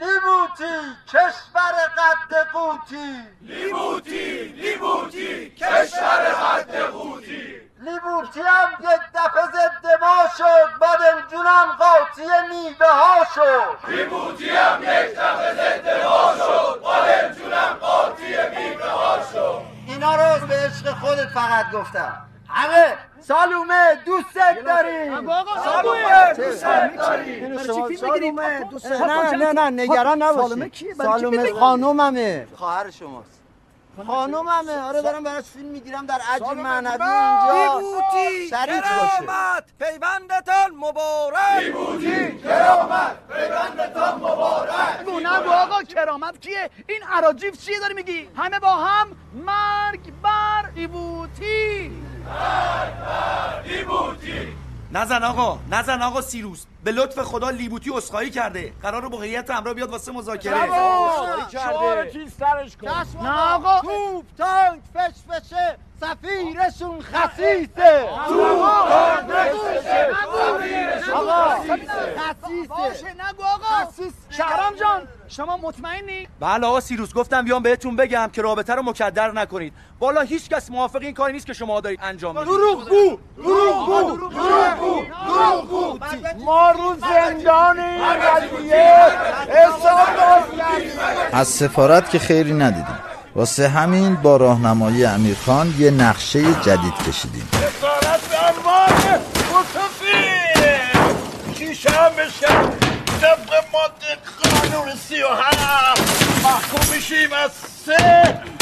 لیبوتی کشور قد قوتی. لیبوتی لیبوتی کشور قد قوتی. لیبوتی هم یک دفعه ضد ما شد بادم جونم قاطی میوه ها شد. لیبوتی هم یک دفعه ضد ما شد بادم جونم قاطی میوه ها شد. اینا رو به عشق خودت فقط گفتم. همه سالومه دوستت داریم سالومه دوستت داریم؟ سالومه دوست خب، نه نه نه نگران نباشی. سالومه خانوممه. خواهر شماست. خانوممه. آره دارم براش فیلم می‌گیرم در عجل معنوی اینجا. باشه. کرامت پیوندتان مبارک. لیبوتی کرامت پیوندتان مبارک. نگو نگو آقا کرامت کیه؟ این عراجیف چیه داری میگی؟ همه با هم مرگ بر ایبوتی. نزن آقا نزن آقا سیروس. به لطف خدا لیبوتی اسخایی کرده. قرار با هیئت همراه بیاد واسه مذاکره. شعار چیز سرش کن. نه آقا. توپ تانک فش فشه. سفیرشون خسیسه. آقا. خسیسه. باشه نگو آقا. شهرام جان شما مطمئنی؟ بله آقا سیروس گفتم بیام بهتون بگم که رابطه رو مکدر نکنید. والا هیچ کس موافق این کاری نیست که شما دارید انجام می‌دید دروغ گو دروغ گو دروغ گو دروغ گو ما رو زندان از سفارت که خیری ندیدیم. واسه همین با راهنمایی امیرخان یه نقشه جدید کشیدیم. اسارت به هم بشه. طبق ماده قانون سی و هفت. محکوم میشیم از سه.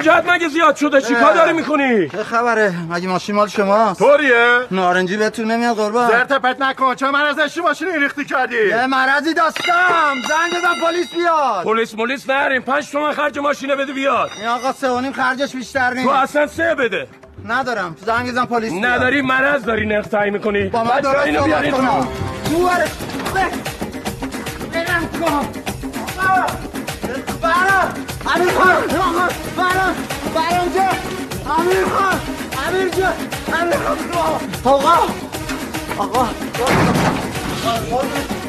اونجا مگه زیاد شده؟ چیکار داری می‌کنی؟ چه خبره؟ مگه ماشین مال شماست؟ طوریه؟ نارنجی بهتون نمیاد قربان. زرت پرت نکن. چه من ازش ماشین این ریختی کردی؟ یه مرضی داشتم. زنگ بزن پلیس بیاد. پلیس ملیس نریم پنج تومن خرج ماشینه بده بیاد. این آقا سه و نیم خرجش بیشتر نیست. تو اصلا سه بده. ندارم. زنگ بزن پلیس. نداری مرض داری نرخ تعیین می‌کنی. با من درست اینو صحبت کنم. تو. تو بره برم کن برم امیر خان برم برم جا امیر خان امیر جا امیر خان آقا آقا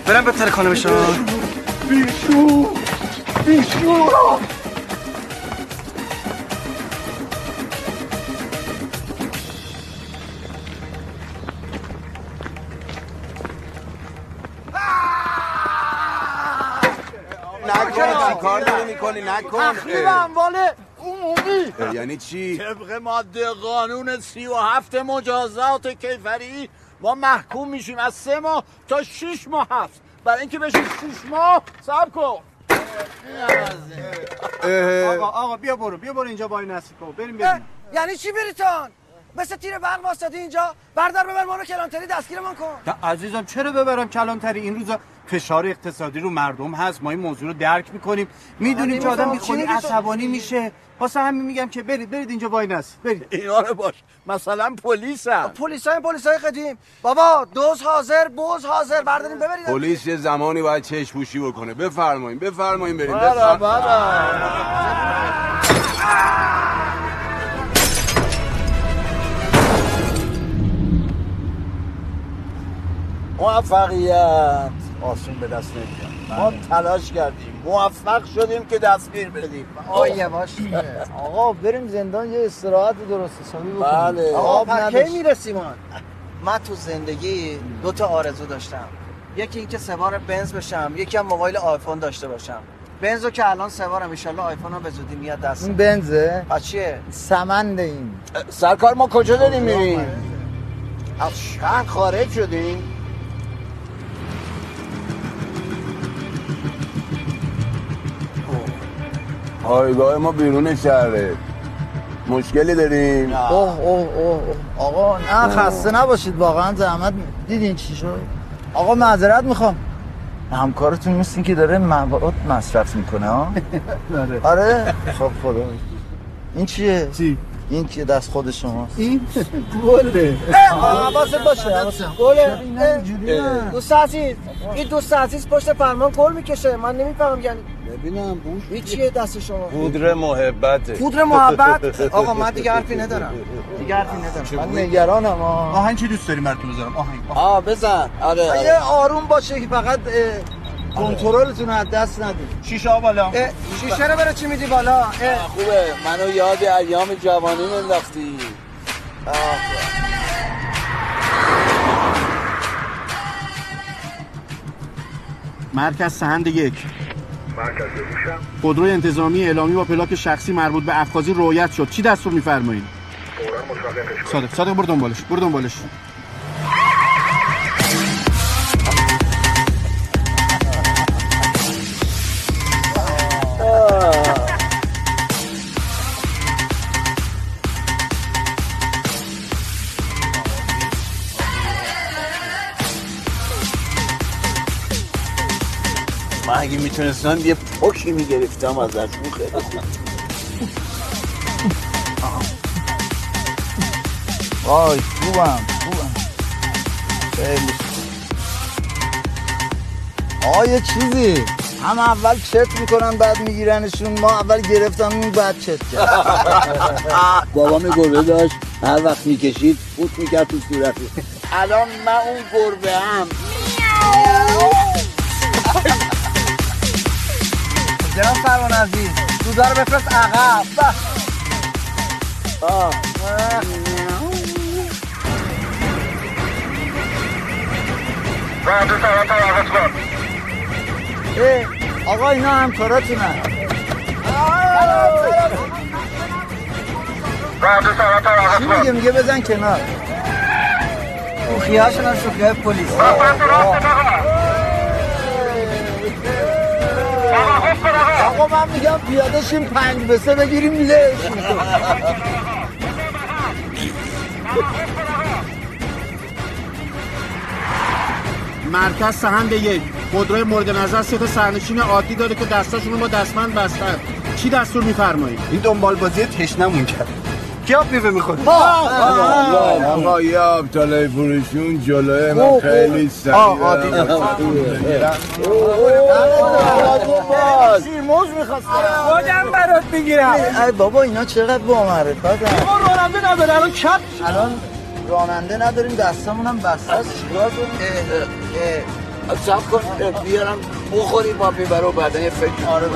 برم به ترکانه بشم بیشو بیشو کار داری می‌کنی؟ نکن. تخریب اموال عمومی. یعنی چی؟ طبق ماده قانون سی و هفت مجازات کیفری ما محکوم میشیم از سه ماه تا شیش ماه هست برای اینکه بشیم شیش ماه سب کن. آقا آقا بیا برو بیا برو اینجا وای نصیب کن. بریم بریم. یعنی چی بریتان مثل تیر برق واسطه اینجا بردار ببر ما رو کلانتری دستگیرمون کن. نه، عزیزم چرا ببرم کلانتری؟ این روزا فشار اقتصادی رو مردم هست. ما این موضوع رو درک می‌کنیم. می‌دونیم که آدم. می‌خونی؟ عصبانی میشه. واسه همین میگم که برید برید اینجا وای نصیب برید. اینا رو باش. مثلا پلیس هم پلیس های پلیس های قدیم. بابا دوز حاضر بوز حاضر. برداریم ببرید. پلیس یه زمانی باید چشم پوشی بکنه. بفرمایین بفرمایین بریم. بله موفقیت. آسون به دست نمیاد. ما تلاش کردیم. موفق شدیم که دستگیر بدیم. آقا یواش آقا بریم زندان یه استراحت درست حسابی بکنیم. بله. آقا کی. می‌رسیم؟ آن من تو زندگی دو تا آرزو داشتم. یکی اینکه سوار بنز بشم یکی هم موبایل آیفون داشته باشم. بنزو که الان سوارم ان آیفون هم به زودی میاد دست این بنزه؟ پس چیه؟ سمند این. سرکار ما کجا داریم میریم؟ از شهر خارج شدیم. پایگاه ما بیرون شهره. مشکلی داریم؟ اوه اوه اوه. آقا نه خسته نباشید. واقعا زحمت دیدین چی شد؟ آقا معذرت می‌خوام. همکارتون نیستین که داره مواد مصرف می‌کنه ها؟ آره. خب خدا. این چیه؟ چی؟ این که دست خود شماست. این گله. حواست باشه گله. دوست عزیز. این دوست عزیز پشت فرمان گل می‌کشه. من نمی‌فهمم یعنی ببینم بوش این چیه دست شما؟ پودر محبته پودر محبت؟ آقا من دیگه حرفی ندارم. دیگه حرفی ندارم. من نگرانم ها آهنگ چی دوست داری براتون بذارم؟ آهنگ آه. بزن. آره یه آره. آروم باشه که فقط اه، کنترلتون رو از دست ندید شیشه ها بالا. شیشه رو برای چی میدی بالا. خوبه. منو یاد ایام جوانی انداختی مرکز سهند یک. خودروی انتظامی اعلامی با پلاک شخصی مربوط به افخاذی رویت شد. چی دستور میفرمایید؟ صادق صادق برو دنبالش برو دنبالش. می‌تونستم یه پاکی می‌گرفتم ازشون. خیلی خوب. وای خوبم خوبم. خیلی یه چیزی. هم اول چت می‌کنن بعد میگیرنشون. ما اول گرفتم اون بعد چت کرد. بابام گربه داشت. هر وقت می‌کشید فوت می‌کرد تو صورتی الان من اون گربه هم. جناب فرمان عزیز دودا رو بفرست عقب. آه آقا اینا همکاراتونن چی میگه؟ میگه بزن کنار. شوخی هاشون هم شوخی های پلیس آقا من میگم پیاده شیم پنج به سه بگیریم میله مرکز سهند به یک. خودروی مورد نظر سه تا سرنشین عادی داره که دستاشون رو با دستمند بستن. چی دستور میفرمایید؟ این دنبال بازی تشنمون کرد. کی آب میوه می‌خوری؟ آقا یه آبتالای فروشون جلوی من خیلی سریع. سیرموز می‌خواست خودم برات می‌گیرم؟ ای بابا اینا چقدر با معرفت ما راننده نداره الان کپ الان راننده نداریم دستمون هم بسته است. چیکار سب کن بیارم بخوری با بیبر و بعدن یه فکر. آره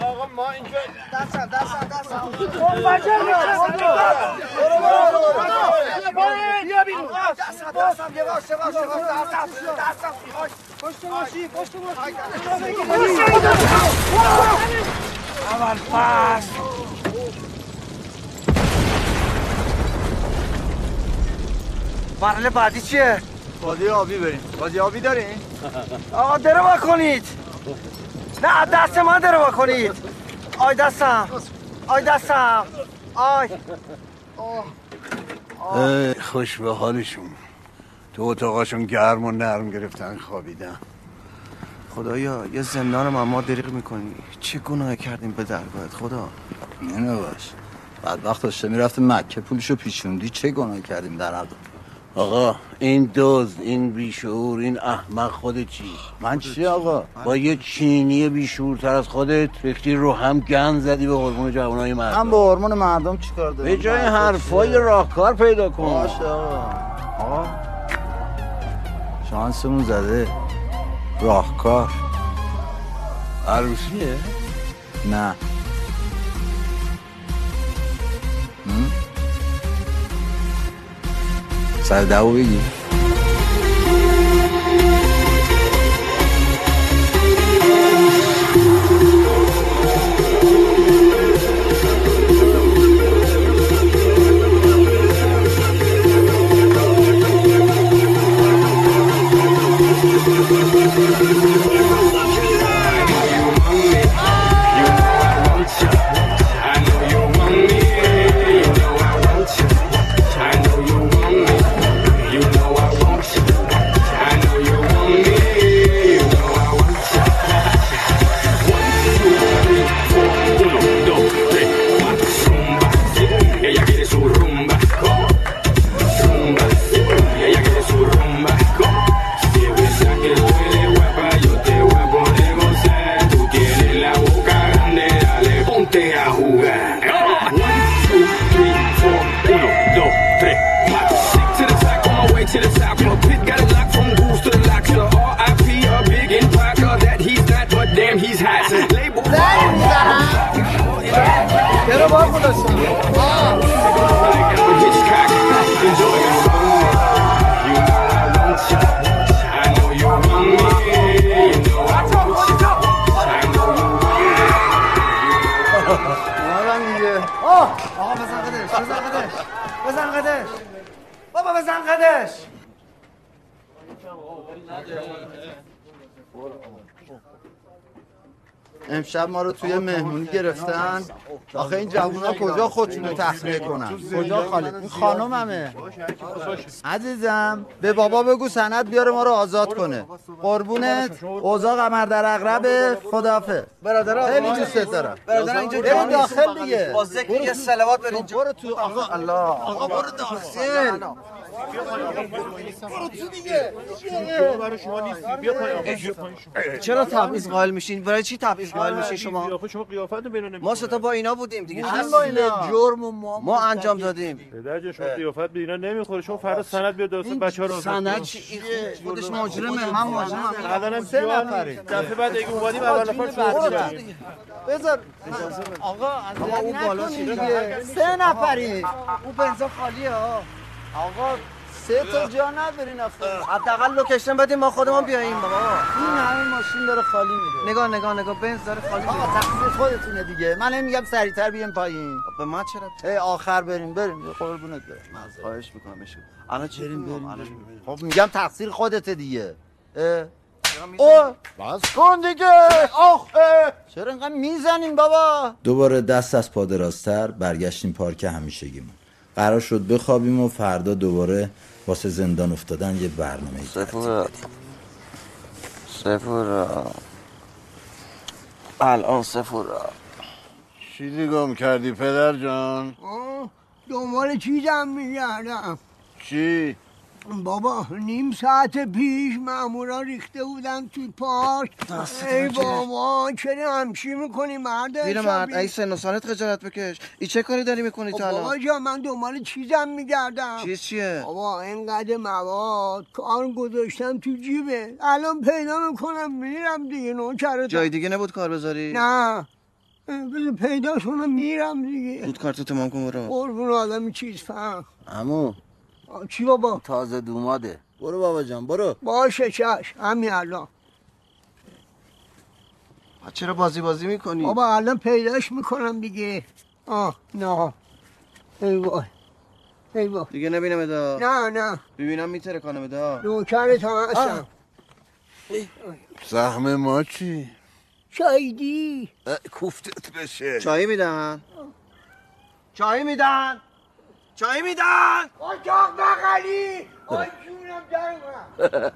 آقا ما اینجا دستم دستم دستم بیا بیرون دستم دستم یواش یواش یواش دستم دستم پشت ماشی پشت ماشی اول فصل مرحله بعدی چیه؟ بازی آبی بریم. بازی آبی داریم؟ آقا درو کنید نه دست من درو کنید آی دستم. آی دستم. آی. ای خوش به حالشون. تو اتاقاشون گرم و نرم گرفتن خوابیدن. خدایا یه زندان ما ما دریغ می‌کنی. چه گناه کردیم به درگاهت خدا؟ اینو باش. بعد وقت داشته می‌رفته مکه پولشو پیچوندی. چه گناه کردیم در حق آقا این دوز این بیشعور این احمق خودت چی؟ من چی آقا؟ با یه چینی بیشعورتر از خودت ریختی رو هم گن زدی به هورمون جوانای مردم. من با هورمون مردم چیکار دارم به جای حرفای راهکار پیدا کن. باشه آقا. آقا شانسمون زده. راهکار. عروسیه؟ نه. سر دو بگی آقا بزن قدش بزن قدش بزن قدش بابا بزن قدش امشب ما رو توی مهمونی گرفتن. آخه این جوونا کجا خودشونو تخلیه کنن؟ کجا خالی؟ این خانوممه. عزیزم به بابا بگو سند بیاره ما رو آزاد کنه. قربونت. اوضاع قمر در اغرب خدافه برادرها خیلی دوستت دارم. برادر اینجا نیست. داخل دیگه. با ذکر یه صلوات اینجا. برو تو آقا الله. آقا برو داخل. چرا تبعیض قائل میشین؟ برای چی تبعیض قائل میشین شما؟ شما قیافت ما ستا با اینا بودیم دیگه. اینا. جرم ما ما انجام دادیم. پدر جان شما قیافت به اینا نمی‌خوره. شما فردا سند بیاد داستان بچه‌ها رو سند چی؟ خودش مجرمه. من مجرمم. الانم سه نفری دفعه بعد اگه اومدیم اول نفر شما. بذار. آقا آقا اون بالا. سه نفری اون بنزا خالیه ها آقا سه تا جا ندارین آخه. حداقل لوکیشن بدیم ما خودمون بیاییم بابا. این همه ماشین داره خالی میره نگاه نگاه نگاه. بنز داره خالی آقا میره تقصیر خودتونه دیگه. من نمیگم سریعتر بیایم پایین. به ما چرا؟ ای آخر بریم بریم. قربونت برم. خواهش می‌کنم بشو الان چی بریم. خب میگم تقصیر خودته دیگه. او! بس. کن دیگه. آخ. چرا اینقدر می‌زنین بابا؟ دوباره دست از پا درازتر برگشتیم پارک همیشگیمون. قرار شد بخوابیم و فردا دوباره واسه زندان افتادن یه برنامه سفورا. سفورا. الان سفورا. چیزی گم کردی پدر جان؟ دنبال چیزم میگردم چی؟ بابا نیم ساعت پیش مامورا ریخته بودن توی پارک. ای بابا چرا همچی می‌کنی؟ مرد مرد؟ ای سن و سالت خجالت بکش. این چه کاری داری می‌کنی خب تو بابا جان من دنبال چیزم میگردم. چیز چیه؟ بابا اینقدر مواد کار گذاشتم تو جیبه. الان پیدا می‌کنم میرم دیگه نوکرتم جای دیگه نبود کار بذاری؟ نه. بذار پیدا کنم میرم دیگه. زود کارتو تمام کن برو. قربون آدم چیز فهم. عمو. چی بابا؟ تازه دوماده. برو بابا جان برو. باشه چش. همین الان. چرا بازی بازی می‌کنی؟ بابا الان پیداش می‌کنم دیگه. آه نه. ای وای. ای وای. دیگه نبینم ادا نه نه. ببینم میتره کنم ادا نوکرت هم هستم زخم ما چی؟ شایدی کوفتت بشه. چایی میدن؟ چایی میدن؟ چایی میدن اتاق بغلی آی جونم در اومد.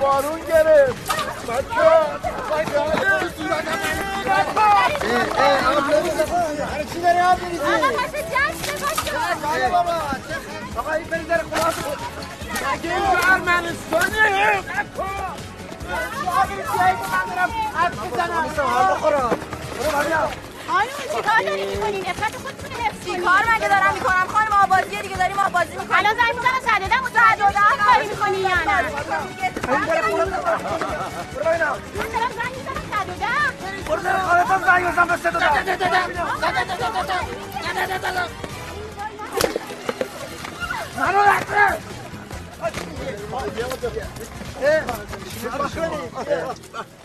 بارون گرفت چی داری آب میریزی؟ آقا پس جشن بله بابا آقا این بری در خلاص مگه اینجا ارمنستانه خانم چیکار داری می‌کنین افت خودتون حفظ کنین کار مگه دارم می‌کنم خانم آبازی دیگه داریم آبازی می‌کنیم الان زنگ می‌زنم صددم و صددم کاری می‌کنی یا نه من دارم زنگ می‌زنم صددم برو در خالتم زنگ بزن به صدا منو نکنه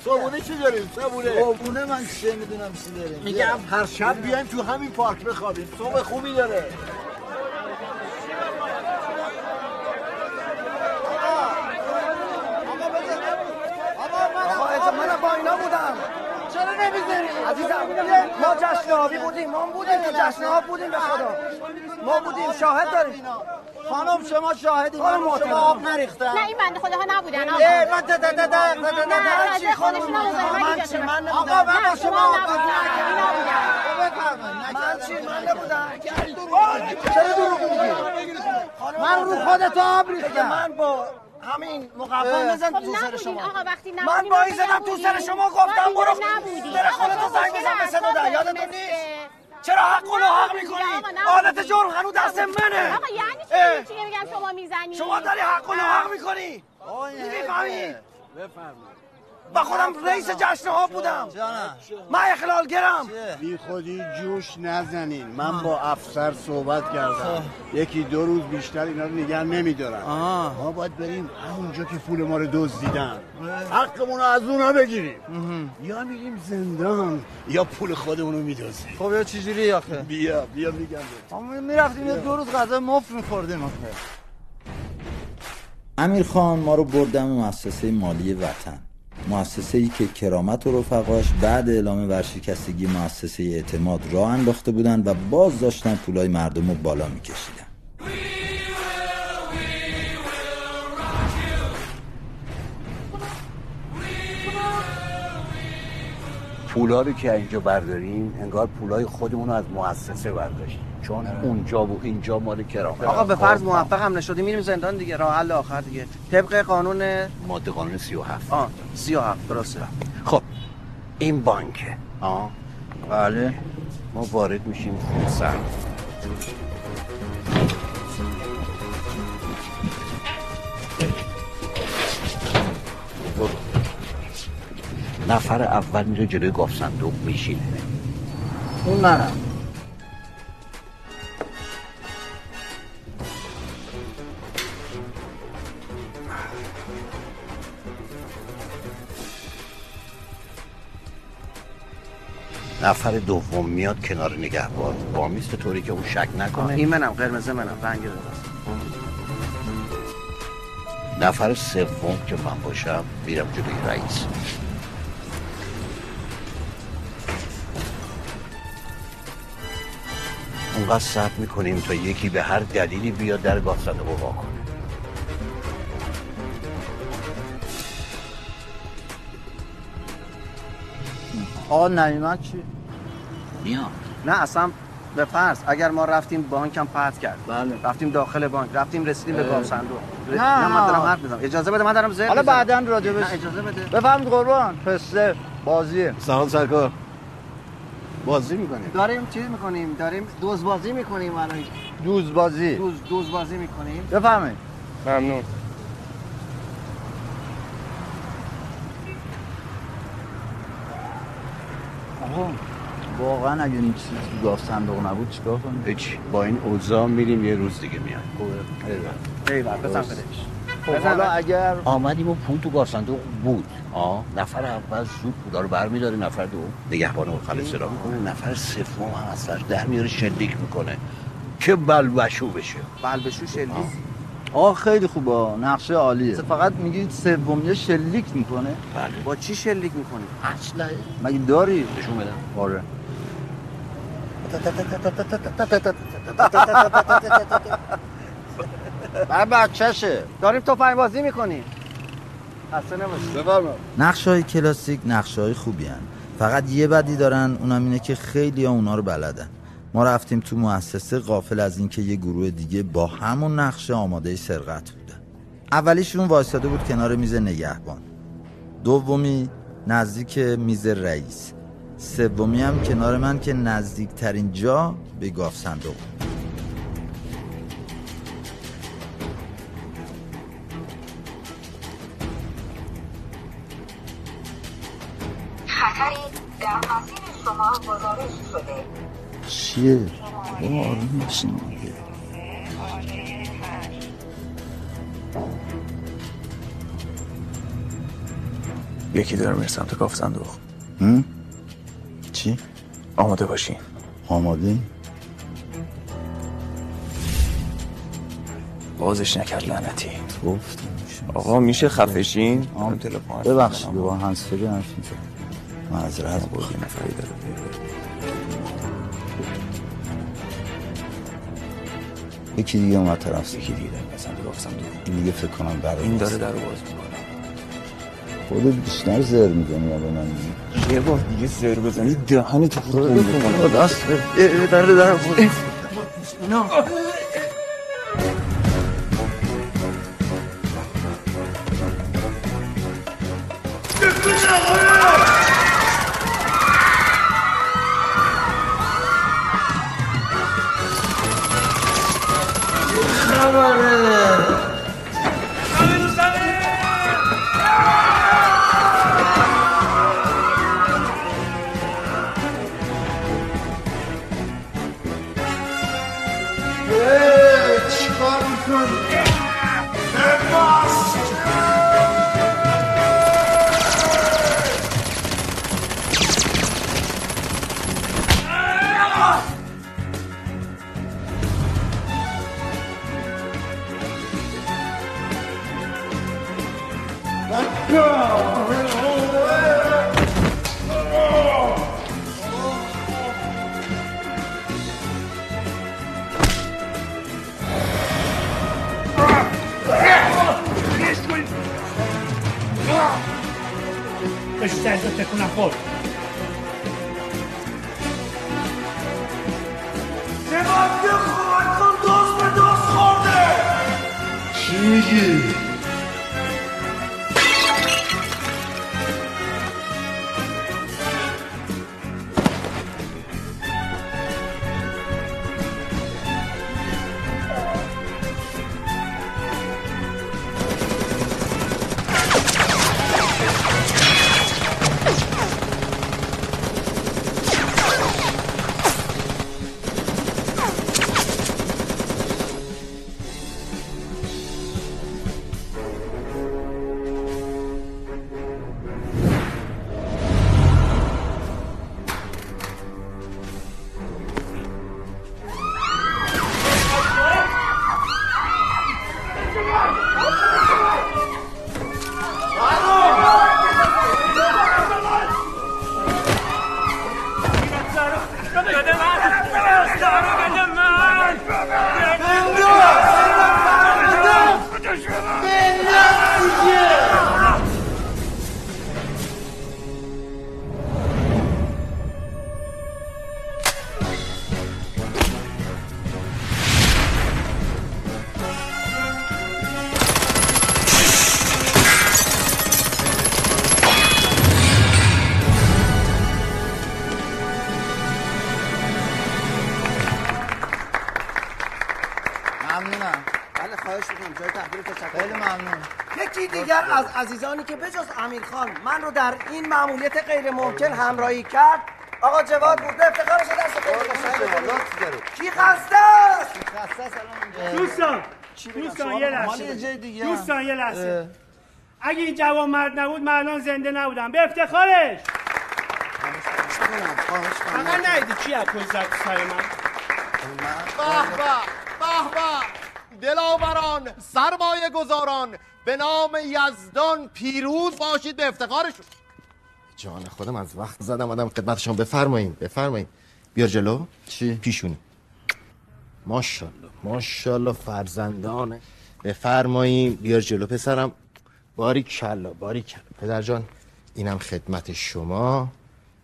صابونه چی داریم؟ صابونه قربونه من چه می‌دونم چی داریم میگم هر شب بیایم تو همین پارک بخوابیم صبح خوبی داره؟ عزیزم ما جشن آبی بودیم ما بودیم تو جشن آب بودیم به خدا ما بودیم شاهد داریم خانم شما شاهدی من محترم. شما آب نریختم نه این بنده خدا ها نبودن آقا من ده- ده- ده- ده- ده- ده- ده- نه ده- نه چی خانم من چی؟ من نبودم آقا من شما آب بفرمایید من چی من نبودم چرا دروغ میگی من رو خودت آب ریختم من با همین مقفل. نزن خب تو سر شما آقا وقتی من با زدم تو. سر شما ما گفتم برو. در شما زنگ بزن به صدا یادتون نیست چرا حق و ناحق نبودیم. می‌کنی. آلت جرم هنو دست منه. آقا یعنی. چی میگم شما می‌زنی؟ شما داری حق و ناحق می‌کنی. نمی‌فهمی بفرمایید. با خودم رئیس جشن ها بودم. من اخلالگرم بی خودی جوش نزنین. من با افسر صحبت کردم. یکی دو روز بیشتر اینا رو نگه نمیدارن. ما باید بریم همونجا که پول ما رو دزدیدن. حقمون رو از اونا بگیریم. یا میریم زندان یا پول خودمون رو میدازیم خب یا چجوری آخه؟ بیا بیا میگم. ما می‌رفتیم یه دو روز غذا مفت میخوردیم آخه. امیر خان ما رو بردم مؤسسه مالی وطن. مؤسسه ای که کرامت و رفقاش بعد اعلام ورشکستگی مؤسسه اعتماد راه انداخته بودن و باز داشتن پولای مردم رو بالا میکشیدن. پولا رو که اینجا برداریم انگار پولای خودمون رو از مؤسسه برداشتیم. چون اونجا و اینجا مال کرامت آقا به فرض موفق هم نشدیم میریم زندان دیگه راه حل آخر دیگه. طبق قانون ماده قانون 37 آه 37 درسته. خب این بانکه آه بله. ما وارد میشیم. برو. نفر اول میره جلوی گاف صندوق میشینه. اون منم. نفر دوم میاد کنار نگهبان. با میست طوری که اون شک نکنه. این منم قرمز منم رنگ نفر سوم که من باشم میرم جلوی رئیس. اونقدر صبر می‌کنیم تا یکی به هر دلیلی بیاد در گاه صندوق رو آقا نمیمت چی؟ میام نه اصلا به فرض اگر ما رفتیم بانک هم پرت کرد. بله. رفتیم داخل بانک رفتیم رسیدیم به. گاف صندوق. نه. نه من دارم حرف می‌زنم. اجازه بده من دارم زر حالا. بعدا راجبش نه اجازه بده. بفهمید قربان. پسته بازیه. سلام سرکار. بازی می‌کنیم. داریم چیز می‌کنیم؟ داریم دوز بازی می‌کنیم الان. دوز بازی دوز دوز بازی می‌کنیم. بفهمید ممنون. آقا واقعا اگه این چیزی تو گاف صندوق نبود چیکار کنیم؟ هیچ. با این اوضاع میریم یه روز دیگه میایم. ایول بزن. بدش خب حالا اگر آمدیم و پول تو گاف صندوق بود. آه. نفر اول زود پولا رو برمیداره نفر دوم نگهبان خالص را می‌کنه نفر سوم هم از در میاره شلیک می‌کنه. که بلبشو بشه. بلبشو شلیک. آقا خیلی خوبه. نقشه عالیه. فقط میگید سومیه شلیک می‌کنه؟ بله. با چی شلیک می‌کنی؟ اصلا مگه داری؟ نشون بدم. آره. من بچهشه. داریم تفنگ بازی می‌کنیم. خسته نباشی بفرمایید. نقش های کلاسیک نقش های خوبی هن. فقط یه بدی دارن اونم اینه که خیلی ها اونا رو بلدن. ما رفتیم تو مؤسسه غافل از اینکه یه گروه دیگه با همون نقشه آماده سرقت بودن اولیشون وایساده بود کنار میز نگهبان. دومی نزدیک میز رئیس. سومی هم کنار من که نزدیکترین جا به گاف صندوق. خطری در مسیر شما گزارش شده. چیه؟ بابا آروم باشین دیگه. یکی داره میره سمت کاف صندوق هم؟ چی؟ آماده باشین آماده؟ بازش نکرد لعنتی گفتم آقا میشه خفشین آم. تلفن ببخشید با هنسفری حرف می‌زنم معذرت بود یه نفری داره یکی دیگه اومد طرف یکی دیگه کاف صندوق این دیگه فکر کنم برای این داره در باز می‌کنه. خودت بیشتر زر می‌زنی یا به من یه بار دیگه زر بزنی. دهنی تو خود دست داره در نه عزیزانی که بجز امیر خان من رو در این معمولیت غیر ممکن همراهی کرد. آقا جواد بود افتخارش دست خیلی کی خسته است؟ دوستان دوستان یه لحظه. دوستان یه لحظه. اگه این جوان مرد نبود من الان زنده نبودم. به افتخارش! فقط نهیدی کی از زد سر من؟ به به به به. دلاوران سرمایه گذاران به نام یزدان پیروز باشید به افتخارشون. جان خودم از وقت زدم آدم خدمت شما بفرمایید بفرمایید بیار جلو. چی؟ پیشونی. ماشاءالله ماشاءالله فرزندانه. بفرمایید بیار جلو پسرم. باری کلا باری کلا پدر جان اینم خدمت شما.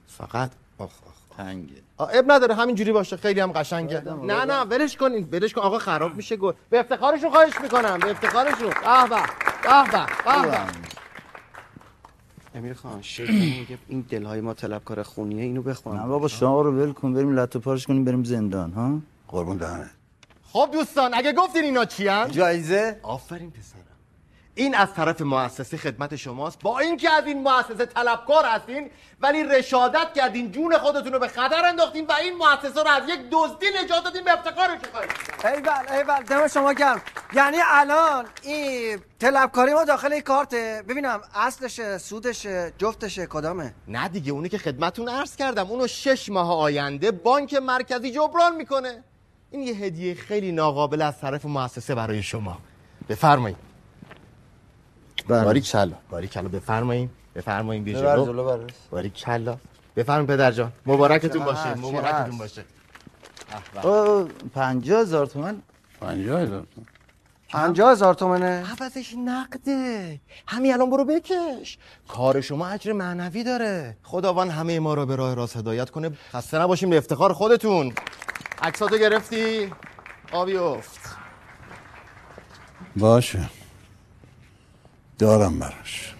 فقط آخ آخ. تنگه. اب نداره همینجوری باشه. خیلی هم قشنگه. نه نه ولش کنین ولش کن. آقا خراب میشه گل به افتخارشون خواهش می‌کنم به افتخارشون. به به به به امیر خان شیخ میگه این دلهای ما طلبکار خونیه اینو بخوان نه بابا شما رو ول کن بریم لطو پارش کنیم بریم زندان ها؟ قربون دهنه خب دوستان اگه گفتین اینا چی؟ جایزه؟ آفرین پسرم این از طرف مؤسسه خدمت شماست. با اینکه از این مؤسسه طلبکار هستین ولی رشادت کردین جون خودتون رو به خطر انداختین و این مؤسسه رو از یک دزدی نجات دادین به خواهید ایول ایول دم شما گرم. یعنی الان این طلبکاری ما داخل این کارته ببینم اصلشه سودشه جفتشه کدامه؟ نه دیگه اونی که خدمتون عرض کردم اونو شش ماه آینده بانک مرکزی جبران می‌کنه. این یه هدیه خیلی ناقابل از طرف مؤسسه برای شما. بفرمایید. بله. باری کلا. باری کلا. بفرمایید بفرمایید بیا جلو. باری کلا. بفرمایید پدر جان. مبارکتون باشه؟ مبارکتون؟ باشه. او پنجاه هزار تومن. پنجاه هزار پنجاه هزار تومنه؟ عوضش نقده. همین الان برو بکش. کار شما اجر معنوی داره. خداوند همه ما را به راه راست هدایت کنه. خسته نباشیم به افتخار خودتون. عکساتو گرفتی؟ آبی افت. باشه. دارم براش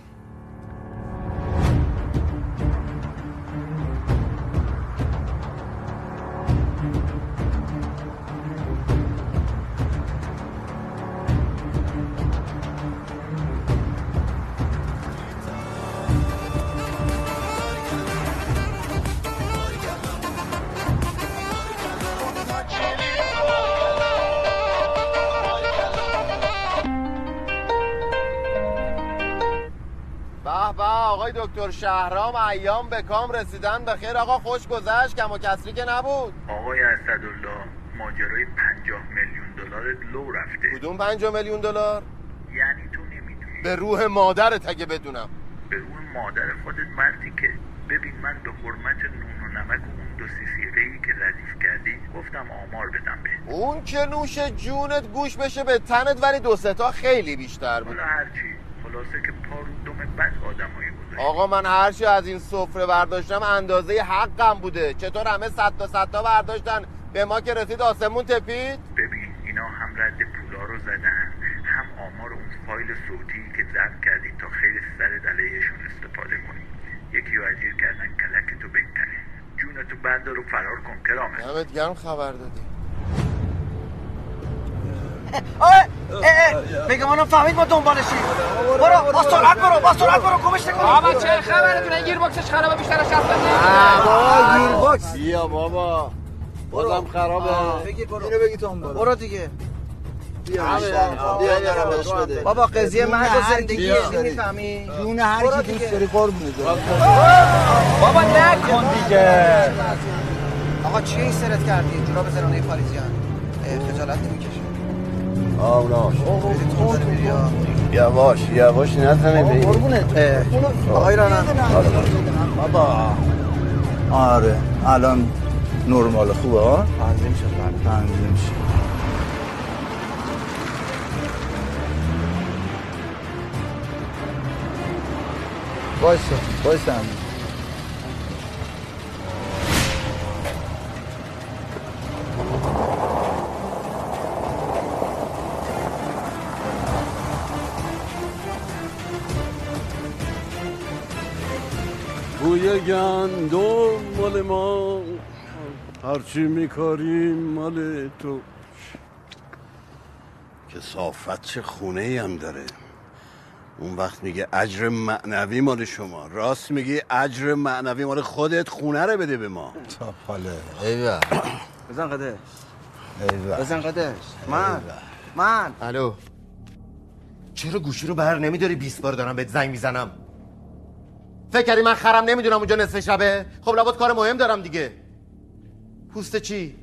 دکتر شهرام ایام به کام رسیدن. به خیر آقا خوش گذشت. کم و کسری که نبود. آقای اسدالله ماجرای 50 میلیون دلار لو رفته. کدوم 5 میلیون دلار؟ یعنی تو نمی‌دونی. به روح مادرت اگه بدونم. به روح مادر خودت مردی که ببین من به حرمت نون و نمک و اون دو سیسیقه ای که ردیف کردی گفتم آمار بدم به. اون که نوش جونت گوش بشه به تنت ولی دو ستا خیلی بیشتر بود. هرچی خلاصه که پا رو دم بد آدمایی آقا من هرچی از این سفره برداشتم اندازه حقم بوده. چطور همه صد تا صد تا برداشتن؟ به ما که رسید آسمون تپید؟ ببین اینا هم رد پولا رو زدن هم آمار اون فایل صوتی که ضبط کردی تا خیلی سر علیهشون استفاده کنی. یکی رو اجیر کردن کلک تو بکنه. جونتو بردار و فرار کن کرامه دمت گرم خبر دادی. بگم منم فهمید ما دنبالشیم برو با سرعت برو با سرعت برو کمش نکن. آقا چه خبرتونه؟ گیربکسش خرابه بیشتر از شصت بابا گیربکس بیا بابا. بازم خرابه. اینو بگی تو برو. دیگه. بیا بیا برم بهش بده بابا قضیه مرگ و زندگی. می‌فهمی جون هر کی دوست داری قربونه بابا نکن دیگه. آقا چیه این سرت کردی؟ جوراب زنانه پاریزیان خجالت نمی‌کشه یا یواش یواش نزنه بی آقای رانم بابا. آره الان نرمال خوبه ها؟ تنظیم شد تنظیم شد. وایسا وایسا. بوی گندم مال ما. هرچی میکاریم مال تو. که صافت چه خونه ای هم داره. اون وقت میگه اجر معنوی مال شما. راست میگی اجر معنوی مال خودت خونه رو بده به ما. تا پاله. ایوه. بزن قدش ایوه. بزن قدش من. من. الو. چرا گوشی رو بر نمیداری؟ 20 بار دارم بهت زنگ می‌زنم. فکر کردی من خرم نمی‌دونم اونجا نصف شبه؟ خب لابد کار مهم دارم دیگه. پوست چی؟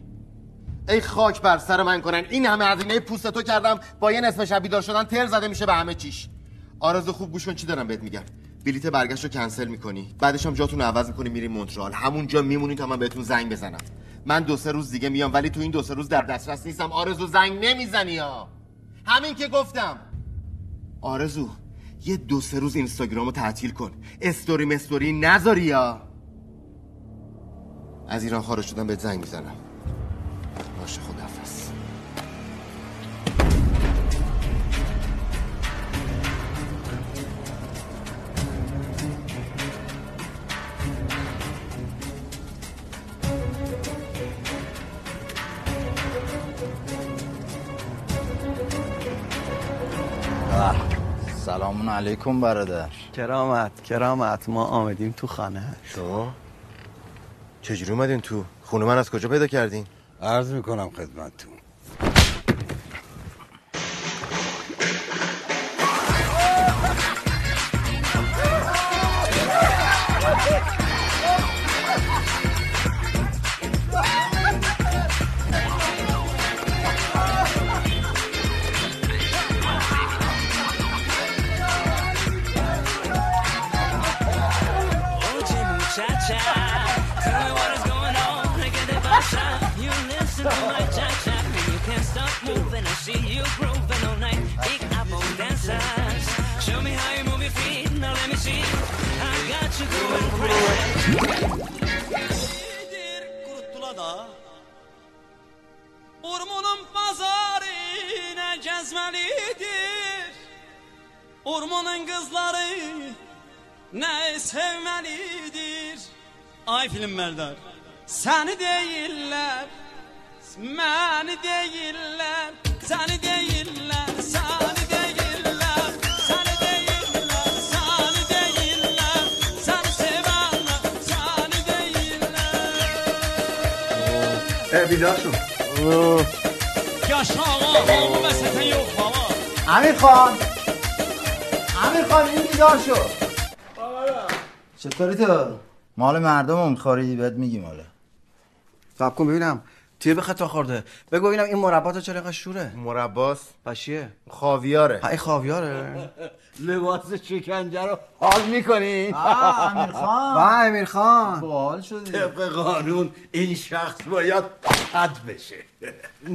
ای خاک بر سر من کنن. این همه هزینه پوست تو کردم. با یه نصف شب بیدار شدن تر زده میشه به همه چیش. آرزو خوب گوش چی دارم بهت میگم؟ بلیت برگشت رو کنسل می‌کنی. بعدش هم جاتون عوض می‌کنی میری مونترال. همونجا میمونی تا من بهتون زنگ بزنم. من دو سه روز دیگه میام ولی تو این دو سه روز در دسترس نیستم. آرزو زنگ نمی‌زنی یا همین که گفتم. آرزو یه دو سه روز اینستاگرام رو تعطیل کن. استوری مستوری نذاری یا. از ایران خارج شدم بهت زنگ می‌زنم. باشه خدافز سلام علیکم برادر. کرامت کرامت ما آمدیم تو خانه. شما چجوری اومدین تو؟ خونه من از کجا پیدا کردین؟ عرض می‌کنم خدمتتون. Nedir kurtula da? Ormanın pazarı ne cezmelidir Ormanın kızları ne sevmelidir? Ay filmlerder Seni değiller Məni deyirlər Səni deyirlər Səni بیدار Yaşa ağa Hamı vəsətən yox baba امیر خان. امیر خان این بیدار شد چطوری تو؟ مال مردم رو می‌خوری بهت میگیم حالا سب کن ببینم. توی به خطا خورده. بگو ببینم این مربا تو چرا اینقدر شوره؟ مرباست پشیه خاویاره. های خاویاره. لباس شکنجه رو حال می‌کنین؟ آه، امیر خان. با امیر خان. باحال شدی. طبق قانون این شخص باید حد بشه.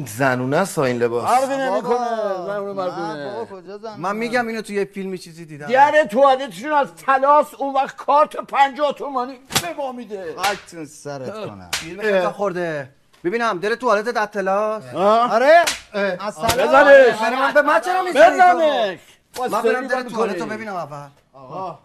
زنونه است این لباس. فرقی نمی‌کنه زنونه مردونه من میگم اینو توی یه فیلمی چیزی دیدم. در توالتشون از تلاس اون وقت کارت پنجاه تومانی به ما میده. خاکتون سرت کنم. خطا خورده؟ ببینم دل توالت در تلاس؟ آه. آره؟ از بزنش. بزنش. من به من چرا می‌زنی بزنش. من برم دل توالت رو ببینم اول. آقا.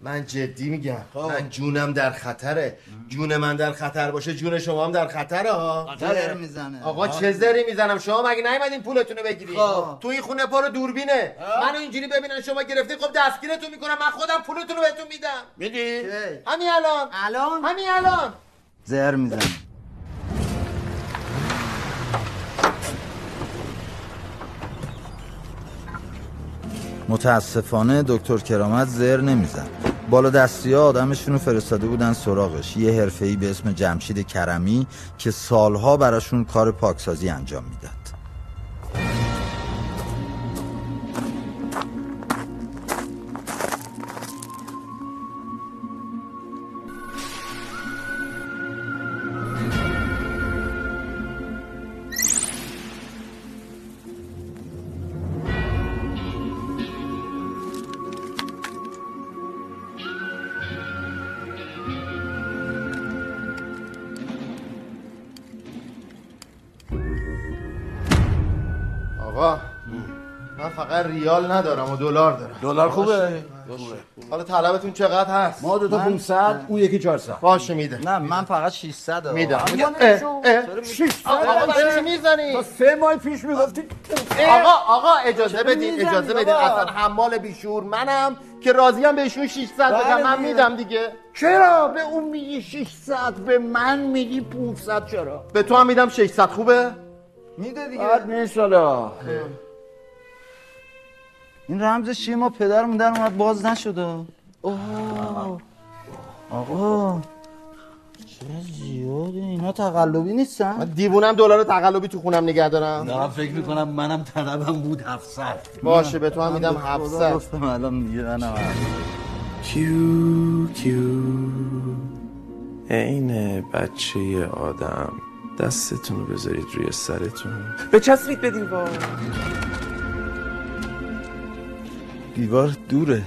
من جدی میگم. من جونم در خطره. جون من در خطر باشه جون شما هم در خطره ها. زر می‌زنه. آقا چه زری می‌زنم؟ شما مگه نیومدین پولتون رو بگیرید خب. تو این خونه پر دوربینه. منو اینجوری ببینن شما گرفتین خب دستگیرتون می‌کنم. من خودم پولتون رو بهتون میدم. میدی؟ همین الان. الان؟ همین الان. زر می‌زنه. متاسفانه دکتر کرامت زر نمیزن بالا دستی ها آدمشون رو فرستاده بودن سراغش. یه حرفه‌ای به اسم جمشید کرمی که سالها براشون کار پاکسازی انجام می‌داد. ریال ندارم و دلار دارم. دلار خوبه؟ حالا طلبتون چقدر هست؟ ما دو تا 500 اون یکی 400 باشه میده. نه من فقط 600 آقا. میدم اما اه، نشو. اه. 600 آقا چی می‌زنی؟ تا سه ماه پیش می‌گفتی آقا آقا اجازه بدین اجازه بدین؟ اصلا حمال بیشور منم که راضیم بهشون 600 بدم. من دیگه. میدم دیگه. چرا؟ به اون میگی 600 به من میگی 500 چرا؟ به تو هم میدم 600 خوبه؟ میده دیگه. بعد نیست این رمز چیه ما پدرمون در اومد باز نشده. اوه. آقا. چه زیاده اینا تقلبی نیستن؟ من دیوونم دلار تقلبی تو خونم نگه دارم. دارم فکر می‌کنم منم طلبم بود 700 باشه به تو هم میدم خدا 700 گفتم الان دیگه منم کیو کیو. عین بچه آدم دستتون رو بذارید روی سرتون. بچسبید به دیوار دیوار دوره.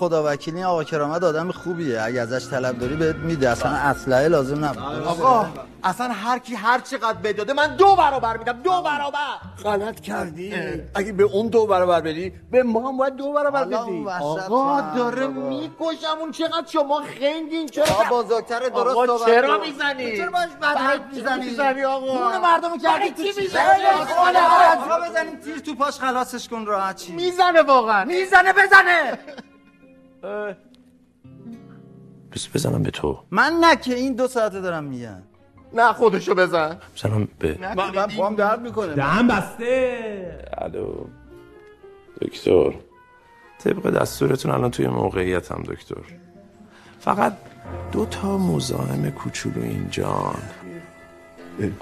خدا وکیلی این آقا کرامت آدم خوبیه. اگه ازش طلب داری بهت میده. اصلا اسلحه لازم نبود. آقا اصلا هر کی هر چقدر بداده من دو برابر میدم. دو برابر. غلط کردی. اگه به اون دو برابر بدی به ما هم باید دو برابر بدی. اون آقا داره. می‌کشم اون چقدر شما خنگین چرا آقا بزرگتره درست آقا چرا. می‌زنی؟ چرا باش بد می‌زنی؟ می‌زنی آقا؟ خون مردم کردی تو چی؟ چی می‌زنی؟ آقا بزنیم تیر تو پاش خلاصش کن راحت چی؟ می‌زنه واقعا. می‌زنه بزنه. بس بزنم به تو. من نه که این دو ساعته دارم میگم. نه خودشو بزن. بزنم به من من پام درد می‌کنه. دهن بسته. الو. دکتر. طبق دستورتون الان توی موقعیتم دکتر. فقط دو تا مزاحم کوچولو اینجان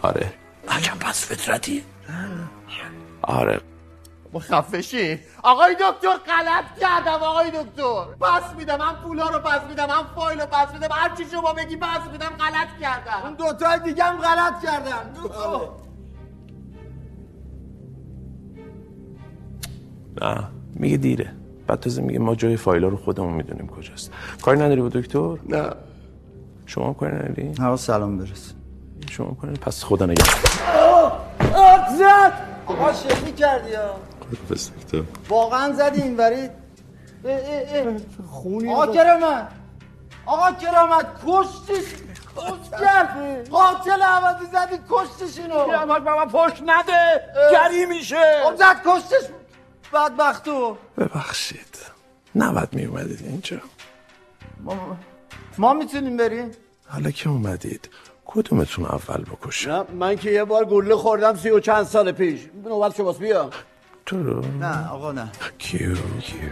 آره. عجب پس فطرتی؟ آره. با خفشی آقای دکتر غلط کردم آقای دکتر. پس میدم من پولا رو پس میدم من فایل رو پس میدم. هر چی شما بگی پس میدم غلط کردم. اون دوتا دیگه هم غلط کردن. دو تا. نه میگه دیره. بعد تازه میگه ما جای فایلا رو خودمون می‌دونیم کجاست. کاری نداری با دکتر؟ نه. شما کاری نداری؟ هوا سلام برس شما کاری؟ پس خدا نگه آه! زد! آقا کردی ها دکتر واقعا زدی این ورید خونی آقا کرامت. آقا کرامت کشتیش کرد. قاتل عوضی زدی کشتیش اینو. کرامت بابا پشت نده. گری میشه. خب زد کشتیش. بدبختو. ببخشید. نباید می اومدید اینجا. ما, ما می‌تونیم بریم؟ حالا که اومدید کدومتون اول بکشه من که یه بار گلوله خوردم سی و چند سال پیش. نوبت شماست بیا. تو رو. نه آقا نه. کیو کیو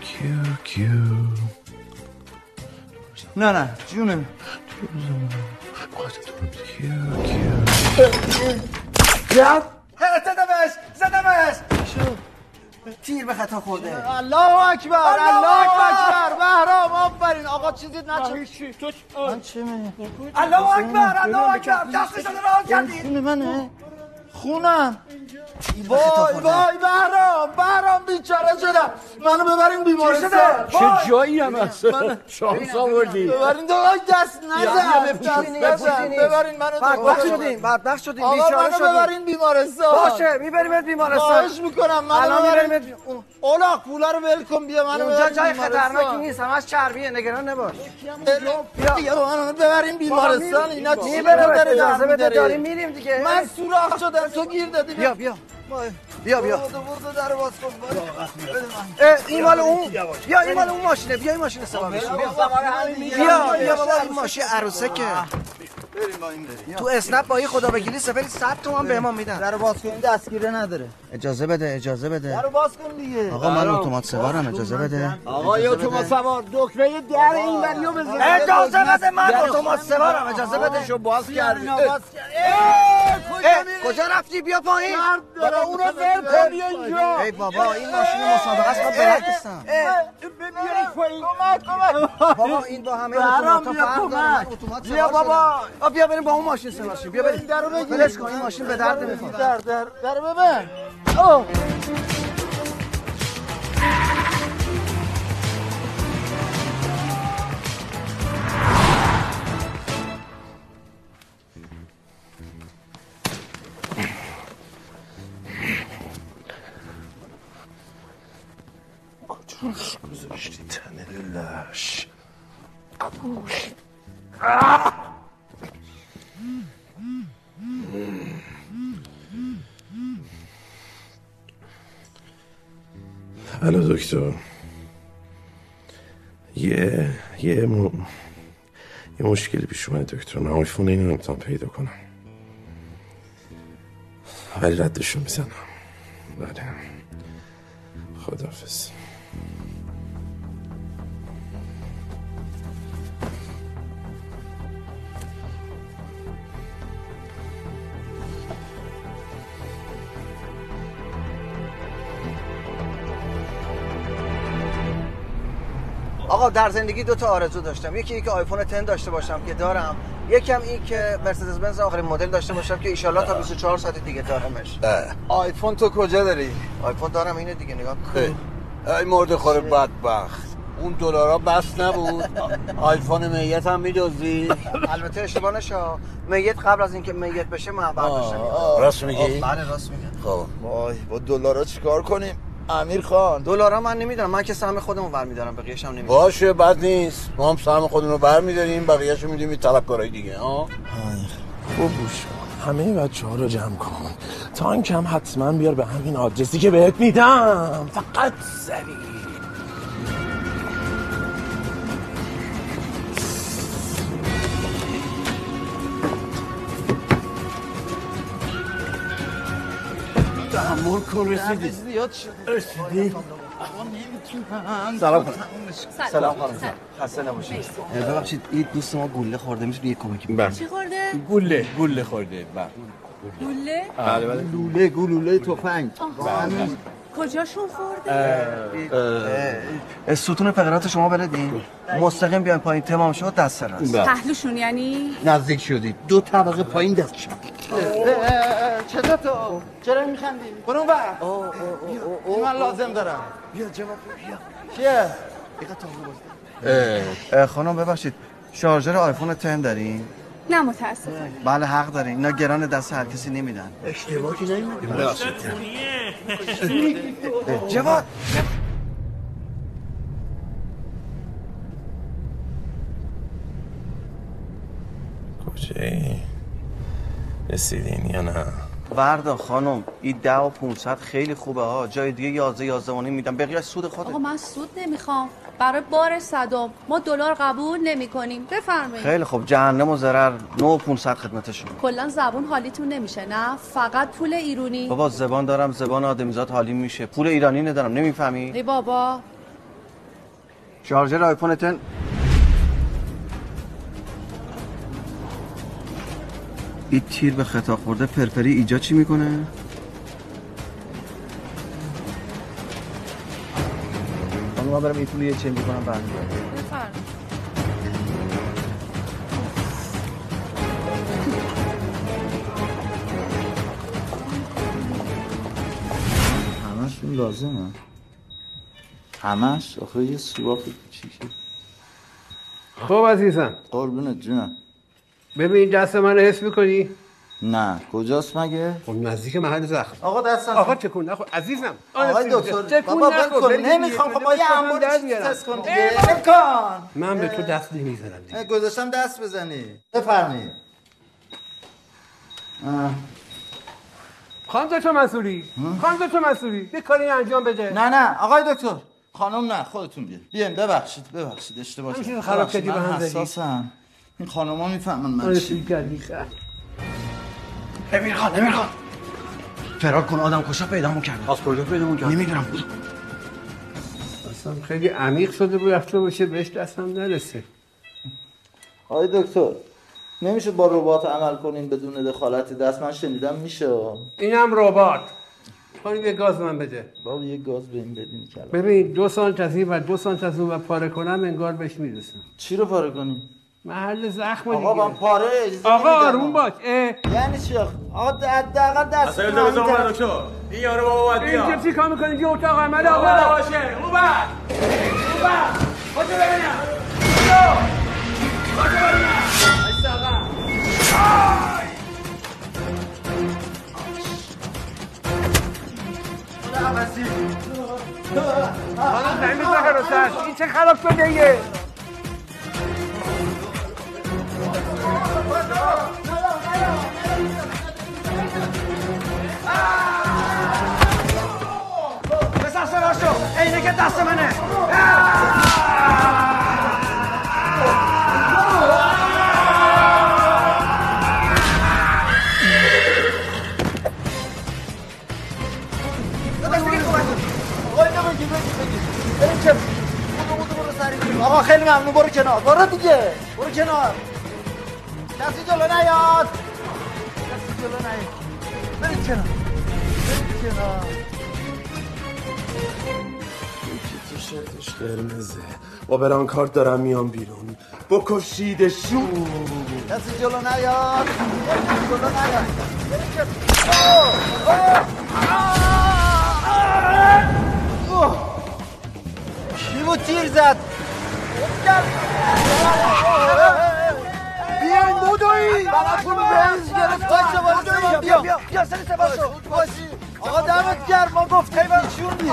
کیو کیو. نه نه جونه کیو کیو زد زدمش زدمش تیر به خطا خورده. الله اکبر الله اکبر. بهرام آفرین. آقا چیزی نچه تو من چه می الله اکبر الله اکبر. دستش رو راه کردی. خون منه. خونم. وای وای بهرام بهرام بیچاره شدم منو ببرین بیمارستان. چه جایی هم هست؟ شانس آوردی. ببرین داداش دست یا، نزن. دست نزن. ببرین منو بدبخت. شدیم بدبخت شدیم. بیچاره منو شدیم. ببرین بیمارستان. باشه میبریمت بیمارستان. خواهش می‌کنم منو ببرین. اولاق پولا رو ول کن بیا منو اونجا جای. خطرناکی نیست همش چربیه نگران نباش. بیا. منو ببرین بیمارستان اینا چی داره اجازه بده؟ داریم میریم دیگه. من سوراخ شدم تو گیر دادی. بیا. بیا. بیا بیا. برو برو در باز کن این مال اون بیا این مال اون ماشینه. بیا این ماشین سوار بشین بیا. بیا بیا بابا این ماشین عروسکه بریم با این بریم. تو اسنپ با این خدا بگیری سفری 100 تومن به ما میدن. در باز کن دستگیره نداره. اجازه بده اجازه بده. در باز کن دیگه. آقا من اتومات سوارم اجازه بده. آقا یا تو سوار. دکمه در این وریو بزن اجازه بده من اتومات سوارم. اجازه بده شو باز کردی. اه، کجا رفتی؟ بیا پایین. بابا اونو ول کن. بیا اینجا ای بابا این ماشین مسابقه است من بلد نیستم بیارش پایین. کمک کمک. بابا این با همه اتومات بیا فرق داره. اتومات بیا سوار بابا. بیا بریم با اون ماشین سوار شیم بیا بریم. در رو بگیر. ولش کن این ماشین به درد نمی‌خوره. در در. در ببن اوه. کجاش گذاشتی تن لش؟ الو دکتر. یه یه م... یه مشکلی پیش اومد دکتر. من آیفون اینو نمی‌تونم پیدا کنم. ولی ردشون می‌زنم. بله. خدافز آقا در زندگی دو تا آرزو داشتم. یکی اینکه آیفون 10 داشته باشم که دارم. یکم این که مرسدس بنز آخرین مدل داشته باشم که ایشالله تا 24 ساعت دیگه دارمش. آیفون تو کجا داری؟ آیفون دارم اینه دیگه نگاه کن ای مرد خور بدبخت. اون دلارا بس نبود. آیفون میت هم میدوزی البته اشتباه نشا میت قبل از اینکه میت بشه معبر بشه. راست میگی؟ بله راست میگم خب. وای با دلارا چیکار کنیم؟ امیر خان. دلارا من نمی‌دونم. من که سهم خودمو برمیدارم. بقیه‌ش هم نمی‌دونم. باشه بد نیست. ما هم سهم خودمون رو برمیداریم. بقیه‌ش رو میدیم طلبکارای دیگه ها؟ خوب گوش کن. همه بچه ها رو جمع کن. تانک هم حتما بیار به همین آدرسی که بهت میدم. فقط سریع تحمل کن رسیدی زیاد شد رسیدی سلام خانم سلام خانم خسته نباشید ببخشید این دوست ما گوله خورده میشه یه کمکی بله چی خورده؟ گله گله خورده بله لوله؟ بله بله لوله گلوله تفنگ. کجاشون خورده؟ ستون فقرات شما بلدین مستقیم بیاین پایین تمام شد دست راست پهلوشون یعنی؟ نزدیک شدی دو طبقه پایین دست شد چرا تو؟ چرا میخندی؟ برو اون بر این من لازم دارم. بیا جواب بیا. چیه؟ اه، خانم ببخشید. شارژر آیفون 10 دارین؟ نه متاسفم بله حق داری اینا گران دست هر کسی نمیدن. اشتباهی نیومده جواد کجایی؟ رسیدین یا نه؟ وردا خانم این ده و 500 خیلی خوبه ها. جای دیگه 11 11 و نیم میدم. بقیه سود خودت. آقا من سود نمی‌خوام. برای بار صدم ما دلار قبول نمی کنیم بفرمایید. خیلی خوب. جهنم و ضرر. 9 و 500 خدمت شما. کلا زبون حالیتون نمیشه نه؟ فقط پول ایرونی. بابا زبان دارم. زبان آدمیزاد حالی میشه. پول ایرانی ندارم. نمی‌فهمی؟ ای بابا. شارژر آیفونتن این تیر به خطا خورده پرپری ایجاد چی می‌کنه؟ خانم من برم این پول یه چنج کنم برمیگردم بفرمایید همشون لازمه. همش؟ آخه یه سوراخ کوچیکی خب عزیزم. قربونت جونم. ببین دست من حس می‌کنی؟ نه. کجاست مگه؟ خب نزدیک محل زخم. آقا دستم آقا چکون نخور. عزیزم. آقای آره، دکتر تکون بابا نخور. نمی‌خوام. خب بده انبار. تست کن. دیگه من به تو دست نمی‌زنم. دیگه گذاشتم دست بزنی. بفرمایید. خانم دکتر منصوری. خانم دکتر منصوری. یه کاری انجام بده. نه نه. آقای دکتر خانم نه. خودتون بیاین. بیاین ببخشید ببخشید. اشتباه کردم. خراب کردی به هم زدی. حساسم. این خانوما می‌فهمن من آره، چی. امیر خان امیر خان. فرار کن آدم کشا پیدا کردم از کجا پیدا کردم نمی‌دونم. اصلا خیلی عمیق شده بود رفته باشه بهش دستم نرسه. آقای دکتر نمیشه با ربات عمل کنین بدون دخالت دست؟ من شنیدم میشه. اینم ربات. خانم یه گاز من بده. بابا یه گاز به این بدین کلا ببین دو سانت از این و دو سانت از اون و پاره کنم انگار بهش می‌رسم. چی رو پاره کنیم؟ محل زخم آقا دیگه. من پاره اجازه آقا. آروم باش. اه. یعنی چی؟ آقا حداقل دست اصلا بزن من دکتر. این یارو بابا باید اینجا چی کار می‌کنی؟ اینجا اتاق عمل آقا. آقا. باشه. اون بر. اون بر. خودتو ببینم خودتو. ببینم آقا خانم نمیز حراست این چه خراب شده بسر سرا شو اینه که دست منه آقا خیلی ممنون. برو کنار. برو دیگه. برو کنار. کسی جلو نیاد کسی جلو نیاد برید کنار برید کنار تو شرطش قرمزه با بران کارت دارم میام بیرون بکشیدشون کسی جلو نیاد کسی جلو نیاد. کی بود تیر زد بودوی براتون بنز گرفت. باشا باشا بیا بیا. بیا سری سباشو باشی آقا دمت گرم. ما گفتیم بیچوندی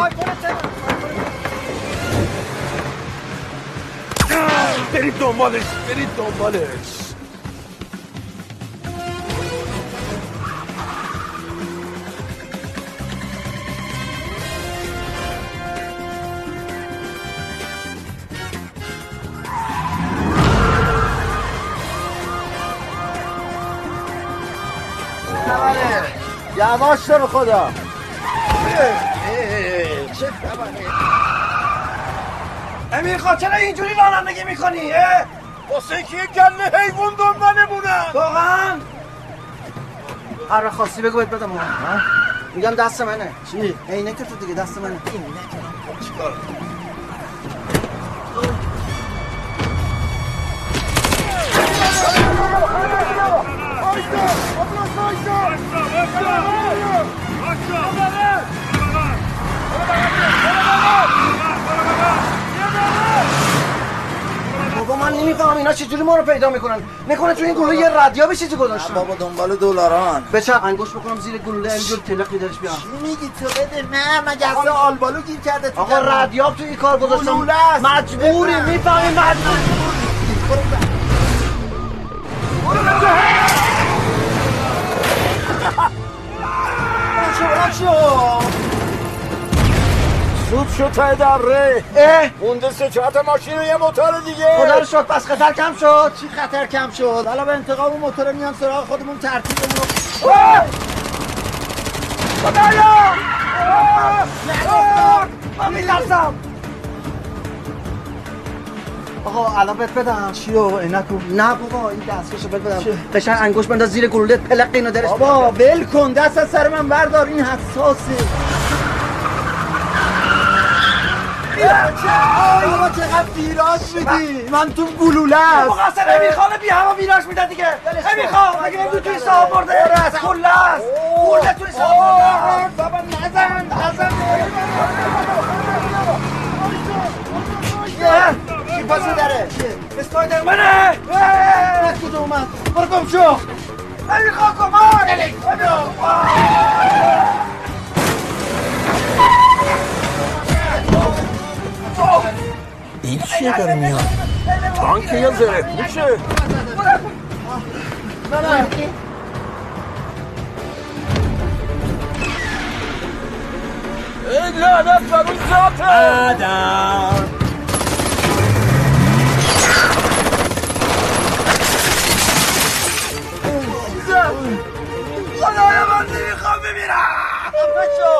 برید دنبالش برید دنبالش. یواش تو رو خدا. چه امیر چرا اینجوری رانندگی می‌کنی واسه که گله حیوان دنبالمونن. واقعا؟ هر خواستی بگو بهت بدم. ها؟ میگم دست منه. چی؟ عینک تو دیگه دست منه. چیکار بابا من نمی‌فهمم اینا چجوری ما رو پیدا می‌کنن نکنه تو این گلوله یه ردیابی چیزی گذاشتن بابا دنبال دلاران به چه انگوش بکنم زیر گلوله اینجور تلقی درش بیام میگی تو بده نه مگه اصلا آلبالو گیر کرده تو آقا. ردیاب تو این کار گذاشتم گلوله است. مجبوری بفهم. مجبوری سود شد تای دره. اه. مونده سه چهار تا ماشین و یه موتور دیگه. خدا رو شد پس خطر کم شد. چی خطر کم شد؟ حالا به انتقام اون موتور میان سراغ خودمون ترتیبمون خدایا! الان بهت بدم. چیو؟ عینکو نه بابا این دستکشو بهت بدم. قشنگ انگوش بنداز زیر گلوله پلق اینو درش. بابا ول کن. دست از سر من بردار. این حساسه. بابا چقدر ویراج میدی. من تو گلوله است. مقصر امیرخانه بی هوا ویراش میده دیگه. امیرخان مگه نمی‌دونی توی صاحب برده از کله است. برده توی صاحب برده بابا نزن نزن. کی پاس داره اسپایدرمنه از کجا اومد برو گم شو امیرخان کمک این چیه داره میاد تانک یا زره پوشه ای لعنت بر اون ذاته آدم خدایا من نمی‌خوام بمیرم بشو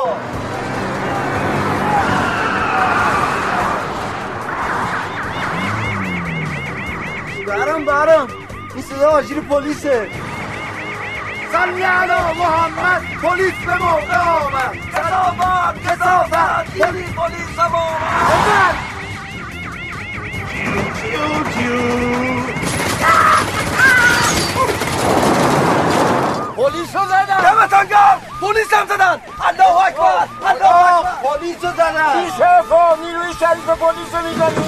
برام برام. این صدا آژیر پلیسه. صلی محمد پلیس به موقع آمد کسافت کسافت. پلیس پلیس هم آمد پلیس رو زدن. دمتان گرم. پلیس هم زدن. الله اکبر. الله اکبر. پلیس رو زدن این شرفا نیروی شریف پلیس رو می‌زنی؟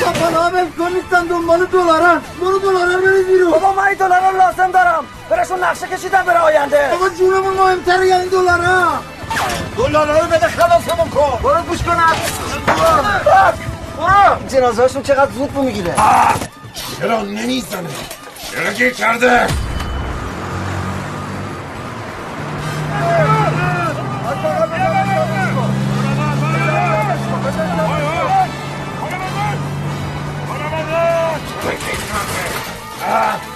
شاپانا ول کن نیستن دنبال دلارن. برو دلارن برید بیرون. بابا من این دلار رو لازم دارم. برشون نقشه کشیدم برای آینده. بابا جونمون مهمتره یعنی دلارن دلالا رو بده خلاصمون کن. برو گوش کن برو. جنازه هاشون چقدر زود بو می‌گیره. چرا نمی‌زنه؟ چرا گیر کرده چه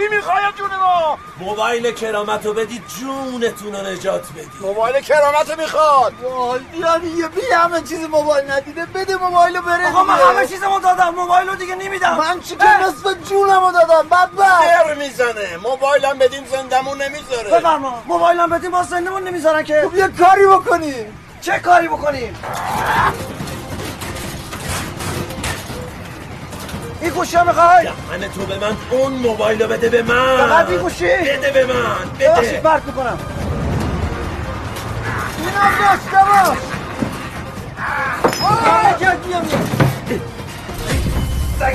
چی می‌خوای جون ما؟ موبایل کرامت رو بدید جونتون رو نجات بدید. موبایل کرامت می‌خواد. وای دیرانی یه بی همه چیز موبایل ندیده. بده موبایل رو بره آقا من. همه چیزمو دادم. موبایل رو دیگه نمیدم. من چی که نصف جونم رو دادم بدبخت. در می‌زنه. موبایلم بدیم زندمون نمی‌ذاره. بفرما. موبایلم بدیم با زندمون نمی‌ذارن که. خب یه کاری بکنیم چه کاری بکنیم؟ این گوشی ها می‌خوای من تو به من اون موبایل رو بده به من. فقط این گوشی بده به من ببخشید بده برد می‌کنم. اینم داشته باش آه که بیام و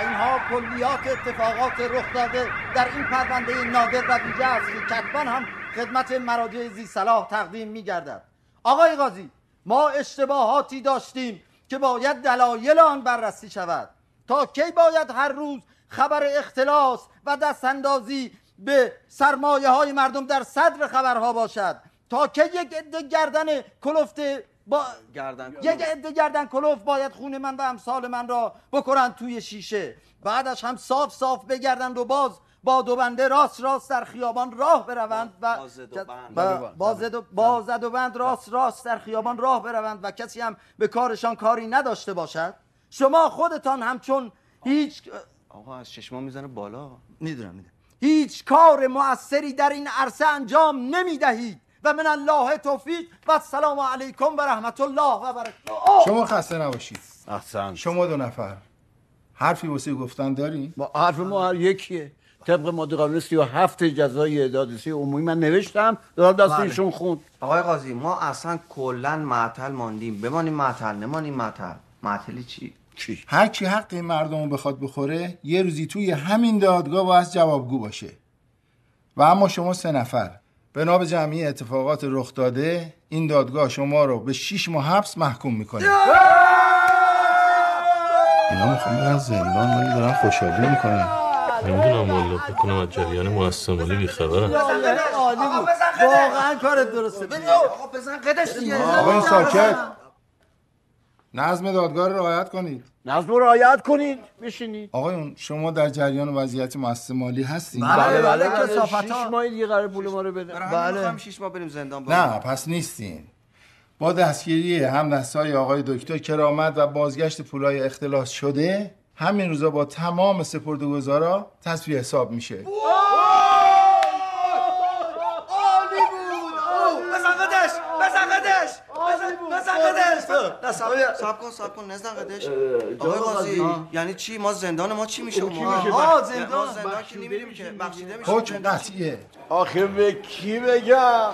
اینها کلیات اتفاقات رخ داده در این پرونده نادر و ویژه است که کتبا هم خدمت مراجع زی صلاح تقدیم می گردد آقای قاضی ما اشتباهاتی داشتیم که باید دلایل آن بررسی شود. تا کی باید هر روز خبر اختلاس و دستاندازی به سرمایه های مردم در صدر خبرها باشد؟ تا که یک عده گردن کلفت با گردن یک عده گردن کلوف باید خون من و امثال من را بکنن توی شیشه؟ بعدش هم صاف صاف بگردن و باز با دو بنده راست راست در خیابان راه بروند و و با زد و با زد و بند راست راست در خیابان راه بروند و کسی هم به کارشان کاری نداشته باشد. شما خودتان همچون هیچ آقا از چشما می‌زنه بالا. می‌دونم می‌دونم. هیچ کار مؤثری در این عرصه انجام نمی دهید و من الله توفیق و السلام علیکم و رحمت الله و برکاته. شما خسته نباشید. احسن. شما دو نفر. حرفی واسه گفتن داری؟ ما حرف ما هر یکیه. طبق ماده قانون 37 جزای دادرسی عمومی من نوشتم. دارم دست بله. ایشون خوند. آقای قاضی ما اصلا کلا معطل ماندیم. بمانیم معطل نمانیم معطل. معطلی چی؟ چی؟ هر کی حق این مردم رو بخواد بخوره یه روزی توی همین دادگاه باید جوابگو باشه. و اما شما سه نفر. بنا به جمعی اتفاقات رخ داده این دادگاه شما رو به 6 ماه حبس محکوم می‌کنه. اینا می‌خوام برن زندان ولی دارن خوشحالی می‌کنن. نمی‌دونم والا فکر کنم از جریان مؤسسه مالی بیخبرم عالی بود واقعا کارت درسته. بزن آقا بزن قدش دیگه. آقا ساکت. نظم دادگاه رو رعایت کنید. نظم رو رعایت کنید. بشینید. آقایون شما در جریان وضعیت مؤسسه مالی هستید بله بله بله، کسافت شیش ها. ماه دیگه قرار پول ما رو بده. برای همین شیش ماه بریم زندان نه پس نیستین. با دستگیری هم دستای آقای دکتر کرامت و بازگشت پولای اختلاس شده همین روزا با تمام سپردهگذارا تصفیه حساب میشه. سب کن سب کن نزن قدش آقای قاضی یعنی چی ما زندان ما چی میشه ما زندان زندان. که نمیریم که بخشیده میشه حکم قطعیه. آخه به کی بگم؟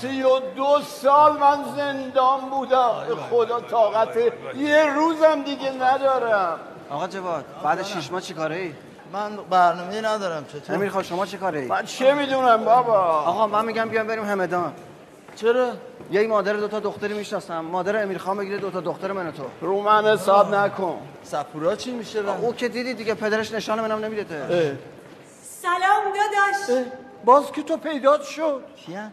سی و دو سال من زندان بودم. به خدا طاقت یه روزم دیگه ندارم. آقا جواد بعد شیش ماه چی کاره ای؟ من برنامه ندارم چطور؟ امیر خان شما چی کاره ای؟ من چه می‌دونم بابا؟ آقا من میگم بیام بریم همدان. چرا؟ یه مادر دو تا دختری می‌شناسم. مادر امیر خان بگیره دو تا دختر من تو. رو من حساب نکن. سفورا چی میشه؟ او که دیدی دیگه پدرش نشان منم نمیده سلام داداش. باز که تو پیدات شد. کیه؟